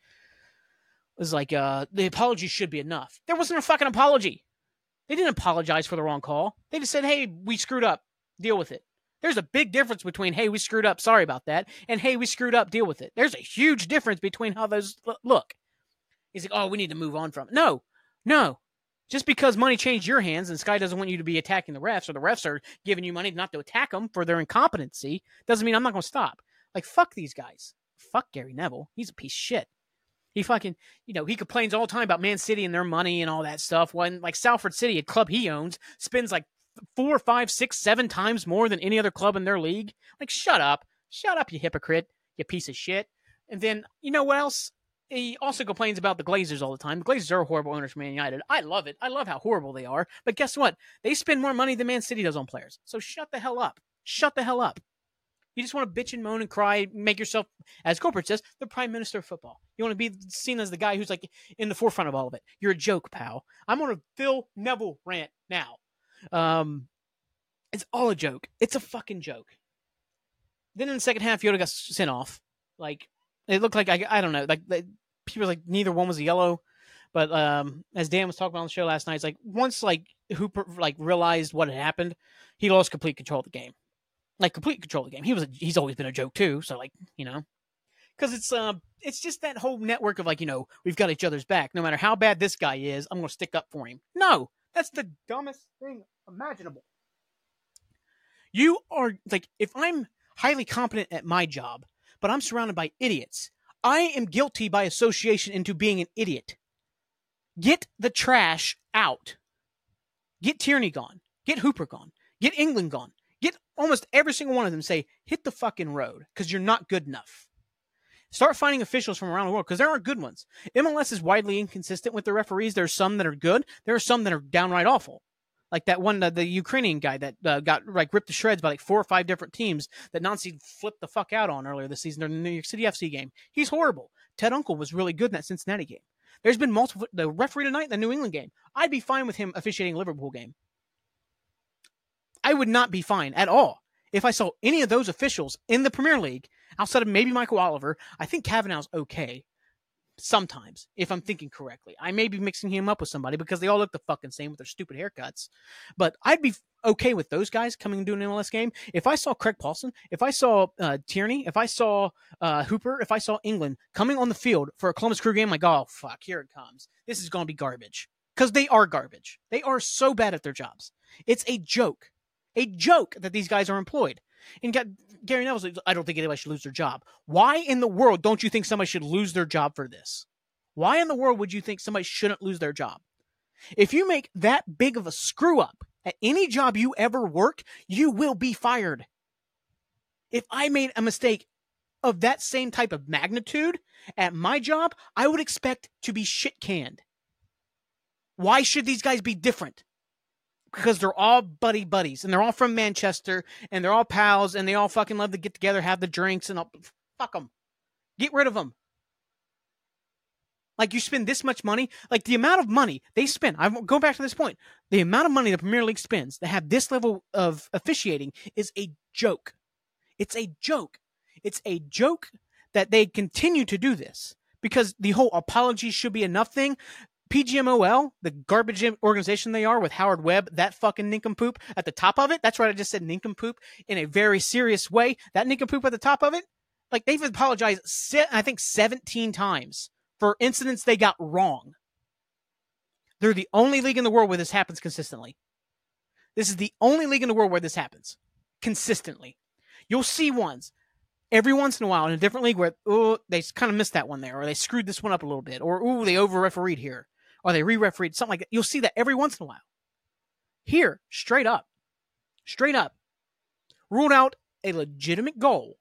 Speaker 1: It was like uh, the apology should be enough. There wasn't a fucking apology. They didn't apologize for the wrong call. They just said, "Hey, we screwed up. Deal with it." There's a big difference between "Hey, we screwed up. Sorry about that," and "Hey, we screwed up. Deal with it." There's a huge difference between how those look. He's like, "Oh, we need to move on from it." No, no. Just because money changed your hands and Sky doesn't want you to be attacking the refs or the refs are giving you money not to attack them for their incompetency doesn't mean I'm not going to stop. Like, fuck these guys. Fuck Gary Neville. He's a piece of shit. He fucking, you know, he complains all the time about Man City and their money and all that stuff. When, like, Salford City, a club he owns, spends like four, five, six, seven times more than any other club in their league. Like, shut up. Shut up, you hypocrite. You piece of shit. And then, you know what else? He also complains about the Glazers all the time. The Glazers are horrible owners for Man United. I love it. I love how horrible they are. But guess what? They spend more money than Man City does on players. So shut the hell up. Shut the hell up. You just want to bitch and moan and cry, make yourself, as corporate says, the prime minister of football. You want to be seen as the guy who's like in the forefront of all of it. You're a joke, pal. I'm on a Phil Neville rant now. Um, it's all a joke. It's a fucking joke. Then in the second half, Jota got sent off. Like it looked like I, I don't know, like people like neither one was yellow, but um, as Dan was talking about on the show last night, it's like once like Hooper like realized what had happened, he lost complete control of the game, like complete control of the game. He was a, he's always been a joke too, so like you know, because it's uh it's just that whole network of like you know we've got each other's back. No matter how bad this guy is, I'm gonna stick up for him. No, that's the dumbest thing imaginable. You are like if I'm highly competent at my job but I'm surrounded by idiots. I am guilty by association into being an idiot. Get the trash out. Get Tierney gone. Get Hooper gone. Get England gone. Get almost every single one of them say, hit the fucking road because you're not good enough. Start finding officials from around the world because there are good ones. MLS is widely inconsistent with the referees. There are some that are good. There are some that are downright awful like that one the Ukrainian guy that uh, got like ripped to shreds by like four or five different teams that Nancy flipped the fuck out on earlier this season during the New York City FC game. He's horrible. Ted Unkel was really good in that Cincinnati game. There's been multiple the referee tonight in the New England game. I'd be fine with him officiating Liverpool game. I would not be fine at all if I saw any of those officials in the Premier League outside of maybe Michael Oliver. I think Kavanagh's okay sometimes, if I'm thinking correctly. I may be mixing him up with somebody because they all look the fucking same with their stupid haircuts. But I'd be okay with those guys coming and doing an MLS game. If I saw Craig Pawson, if I saw uh, Tierney, if I saw uh, Hooper, if I saw England coming on the field for a Columbus Crew game, like, oh, fuck, here it comes. This is going to be garbage. Because they are garbage. They are so bad at their jobs. It's a joke. A joke that these guys are employed. And Gary Neville's like, I don't think anybody should lose their job. Why in the world don't you think somebody should lose their job for this? Why in the world would you think somebody shouldn't lose their job? If you make that big of a screw up at any job you ever work, you will be fired. If I made a mistake of that same type of magnitude at my job, I would expect to be shit canned. Why should these guys be different? Because they're all buddy buddies and they're all from Manchester and they're all pals and they all fucking love to get together, have the drinks and all, fuck them. Get rid of them. Like you spend this much money, like the amount of money they spend. I'm going back to this point. The amount of money the Premier League spends to have this level of officiating is a joke. It's a joke. It's a joke that they continue to do this because the whole apology should be enough thing PGMOL, the garbage organization they are with Howard Webb, that fucking nincompoop at the top of it. That's right, I just said nincompoop in a very serious way. That nincompoop at the top of it, like they've apologized, I think, 17 times for incidents they got wrong. They're the only league in the world where this happens consistently. This is the only league in the world where this happens consistently. You'll see ones every once in a while in a different league where oh they kind of missed that one there, or they screwed this one up a little bit, or oh they over refereed here or they re-refereed something like that. You'll see that every once in a while. Here, straight up, straight up, ruled out a legitimate goal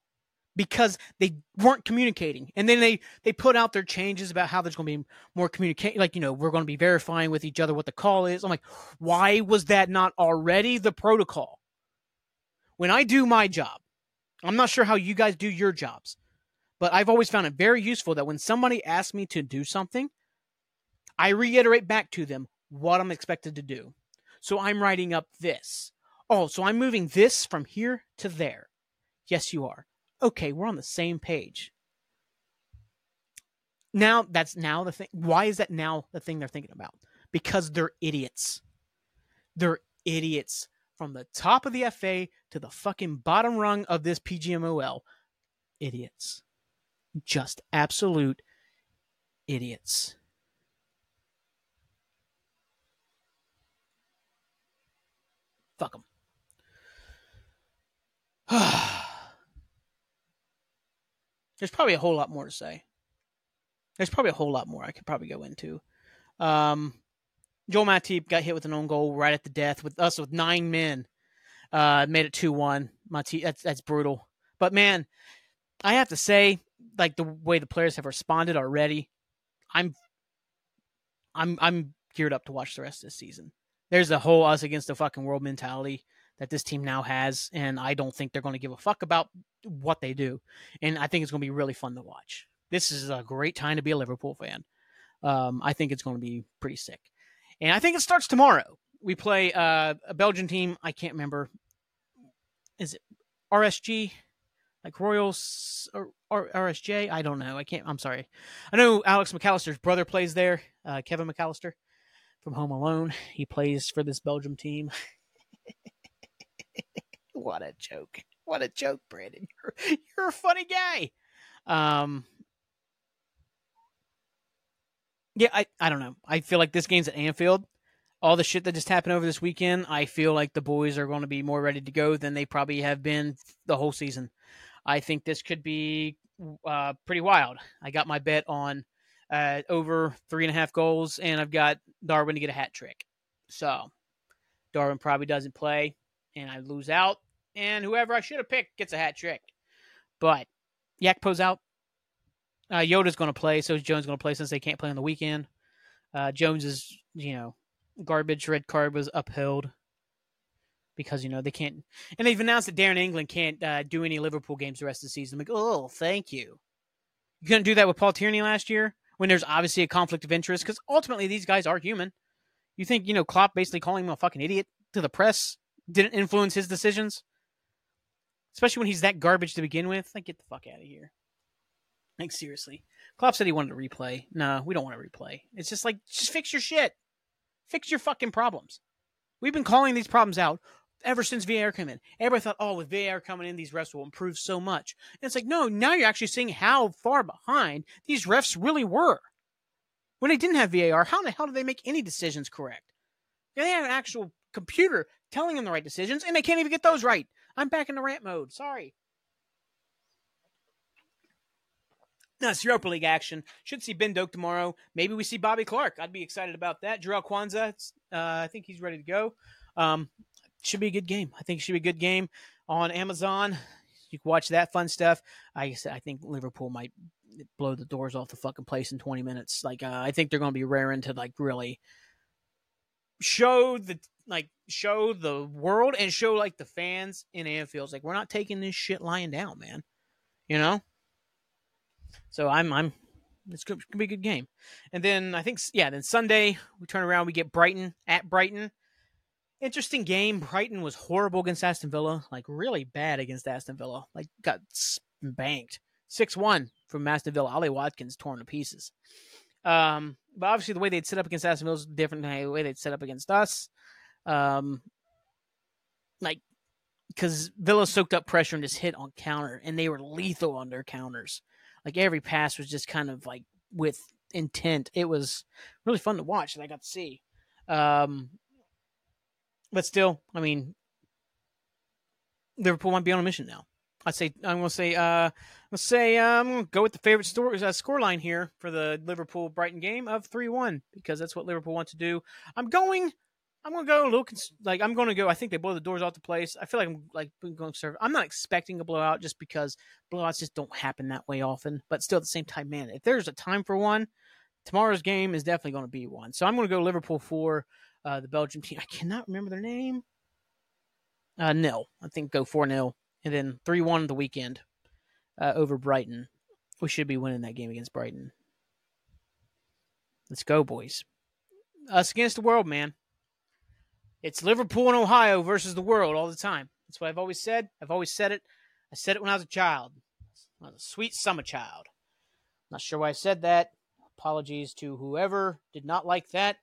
Speaker 1: because they weren't communicating. And then they they put out their changes about how there's going to be more communication. Like you know, we're going to be verifying with each other what the call is. I'm like, why was that not already the protocol? When I do my job, I'm not sure how you guys do your jobs, but I've always found it very useful that when somebody asks me to do something, I reiterate back to them what I'm expected to do. So I'm writing up this. Oh, so I'm moving this from here to there. Yes, you are. Okay, we're on the same page. Now that's now the thing. Why is that now the thing they're thinking about? Because they're idiots. They're idiots from the top of the FA to the fucking bottom rung of this PGMOL. Idiots. Just absolute idiots. Fuck them. There's probably a whole lot more to say. There's probably a whole lot more I could probably go into. Um, Joel Matip got hit with an own goal right at the death with us with nine men. Uh, made it two one. Matip, that's that's brutal. But man, I have to say, like the way the players have responded already, I'm, I'm, I'm geared up to watch the rest of this season. There's a whole us against the fucking world mentality that this team now has, and I don't think they're going to give a fuck about what they do. And I think it's going to be really fun to watch. This is a great time to be a Liverpool fan. Um, I think it's going to be pretty sick. And I think it starts tomorrow. We play uh, a Belgian team. I can't remember. Is it RSG? Like Royals or, RSJ? I don't know. I can't. I'm sorry. I know Alex McAllister's brother plays there. Uh, Kevin McAllister from Home Alone. He plays for this Belgium team. what a joke! What a joke, Brandon. You're, you're a funny guy. Um, yeah, I, I don't know. I feel like this game's at Anfield. All the shit that just happened over this weekend, I feel like the boys are going to be more ready to go than they probably have been the whole season. I think this could be uh, pretty wild. I got my bet on uh, over three and a half goals, and I've got Darwin to get a hat trick. So Darwin probably doesn't play, and I lose out, and whoever I should have picked gets a hat trick. But Gakpo's out. Uh, Jota's going to play, so is Jones going to play since they can't play on the weekend. Uh, Jones is, you know, garbage red card was upheld because you know they can't, and they've announced that Darren England can't uh, do any Liverpool games the rest of the season. I'm like, oh, thank you. You couldn't do that with Paul Tierney last year when there's obviously a conflict of interest because ultimately these guys are human. You think you know Klopp basically calling him a fucking idiot to the press didn't influence his decisions, especially when he's that garbage to begin with. Like, get the fuck out of here. Like seriously, Klopp said he wanted to replay. No, we don't want to replay. It's just like just fix your shit, fix your fucking problems. We've been calling these problems out ever since VAR came in. Everybody thought, oh, with VAR coming in, these refs will improve so much. And it's like, no, now you're actually seeing how far behind these refs really were. When they didn't have VAR, how in the hell did they make any decisions correct? They had an actual computer telling them the right decisions, and they can't even get those right. I'm back in the rant mode. Sorry. No, it's Europa League action. Should see Ben Doak tomorrow. Maybe we see Bobby Clark. I'd be excited about that. Jarell Quansah, uh, I think he's ready to go. Um, should be a good game. I think it should be a good game on Amazon. You can watch that fun stuff. I said I think Liverpool might blow the doors off the fucking place in 20 minutes. Like uh, I think they're going to be raring to like really show the like show the world and show like the fans in Anfield like we're not taking this shit lying down, man. You know? So I'm I'm it's gonna be a good game. And then I think yeah, then Sunday we turn around we get Brighton at Brighton. Interesting game. Brighton was horrible against Aston Villa, like really bad against Aston Villa. Like got banked. 6-1 from Aston Villa. Ollie Watkins torn to pieces. Um, but obviously the way they'd set up against Aston Villa is different than the way they'd set up against us. Um, like because Villa soaked up pressure and just hit on counter, and they were lethal on their counters. Like every pass was just kind of like with intent. It was really fun to watch and I got to see. Um, but still, I mean, Liverpool might be on a mission now. I say I'm gonna say uh let's say uh, I'm gonna go with the favorite store uh, score line here for the Liverpool Brighton game of three one because that's what Liverpool wants to do. I'm going I'm gonna go little cons- like I'm gonna go. I think they blow the doors off the place. I feel like I'm like going to serve. I'm not expecting a blowout just because blowouts just don't happen that way often. But still, at the same time, man, if there's a time for one, tomorrow's game is definitely going to be one. So I'm gonna go Liverpool for uh, the Belgium team. I cannot remember their name. Uh, nil. I think go four nil and then three one the weekend uh, over Brighton. We should be winning that game against Brighton. Let's go, boys. Us against the world, man. It's Liverpool and Ohio versus the world all the time. That's what I've always said. I've always said it. I said it when I was a child. I was a sweet summer child. Not sure why I said that. Apologies to whoever did not like that.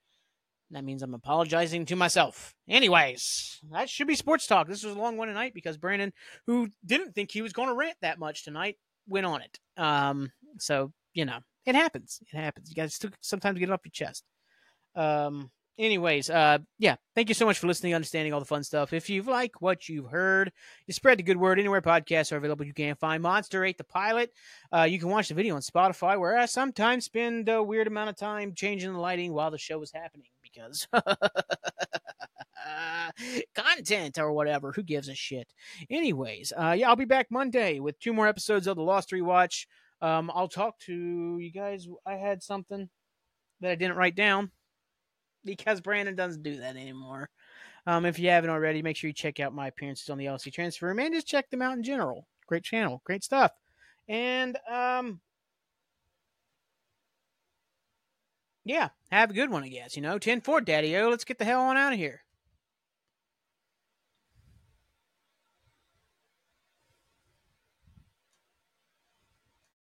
Speaker 1: That means I'm apologizing to myself. Anyways, that should be sports talk. This was a long one tonight because Brandon, who didn't think he was going to rant that much tonight, went on it. Um, so you know, it happens. It happens. You guys sometimes get it off your chest. Um, anyways, uh, yeah, thank you so much for listening, understanding all the fun stuff. If you like what you've heard, you spread the good word anywhere podcasts are available. You can find Monster Ate the Pilot. Uh, you can watch the video on Spotify, where I sometimes spend a weird amount of time changing the lighting while the show is happening because content or whatever. Who gives a shit? Anyways, uh, yeah, I'll be back Monday with two more episodes of the Lost Rewatch. Um, I'll talk to you guys. I had something that I didn't write down because Brandon doesn't do that anymore. Um, if you haven't already, make sure you check out my appearances on the LC Transfer and just check them out in general. Great channel, great stuff. And um, yeah, have a good one, I guess. You know, 10 4, Daddy O. Let's get the hell on out of here.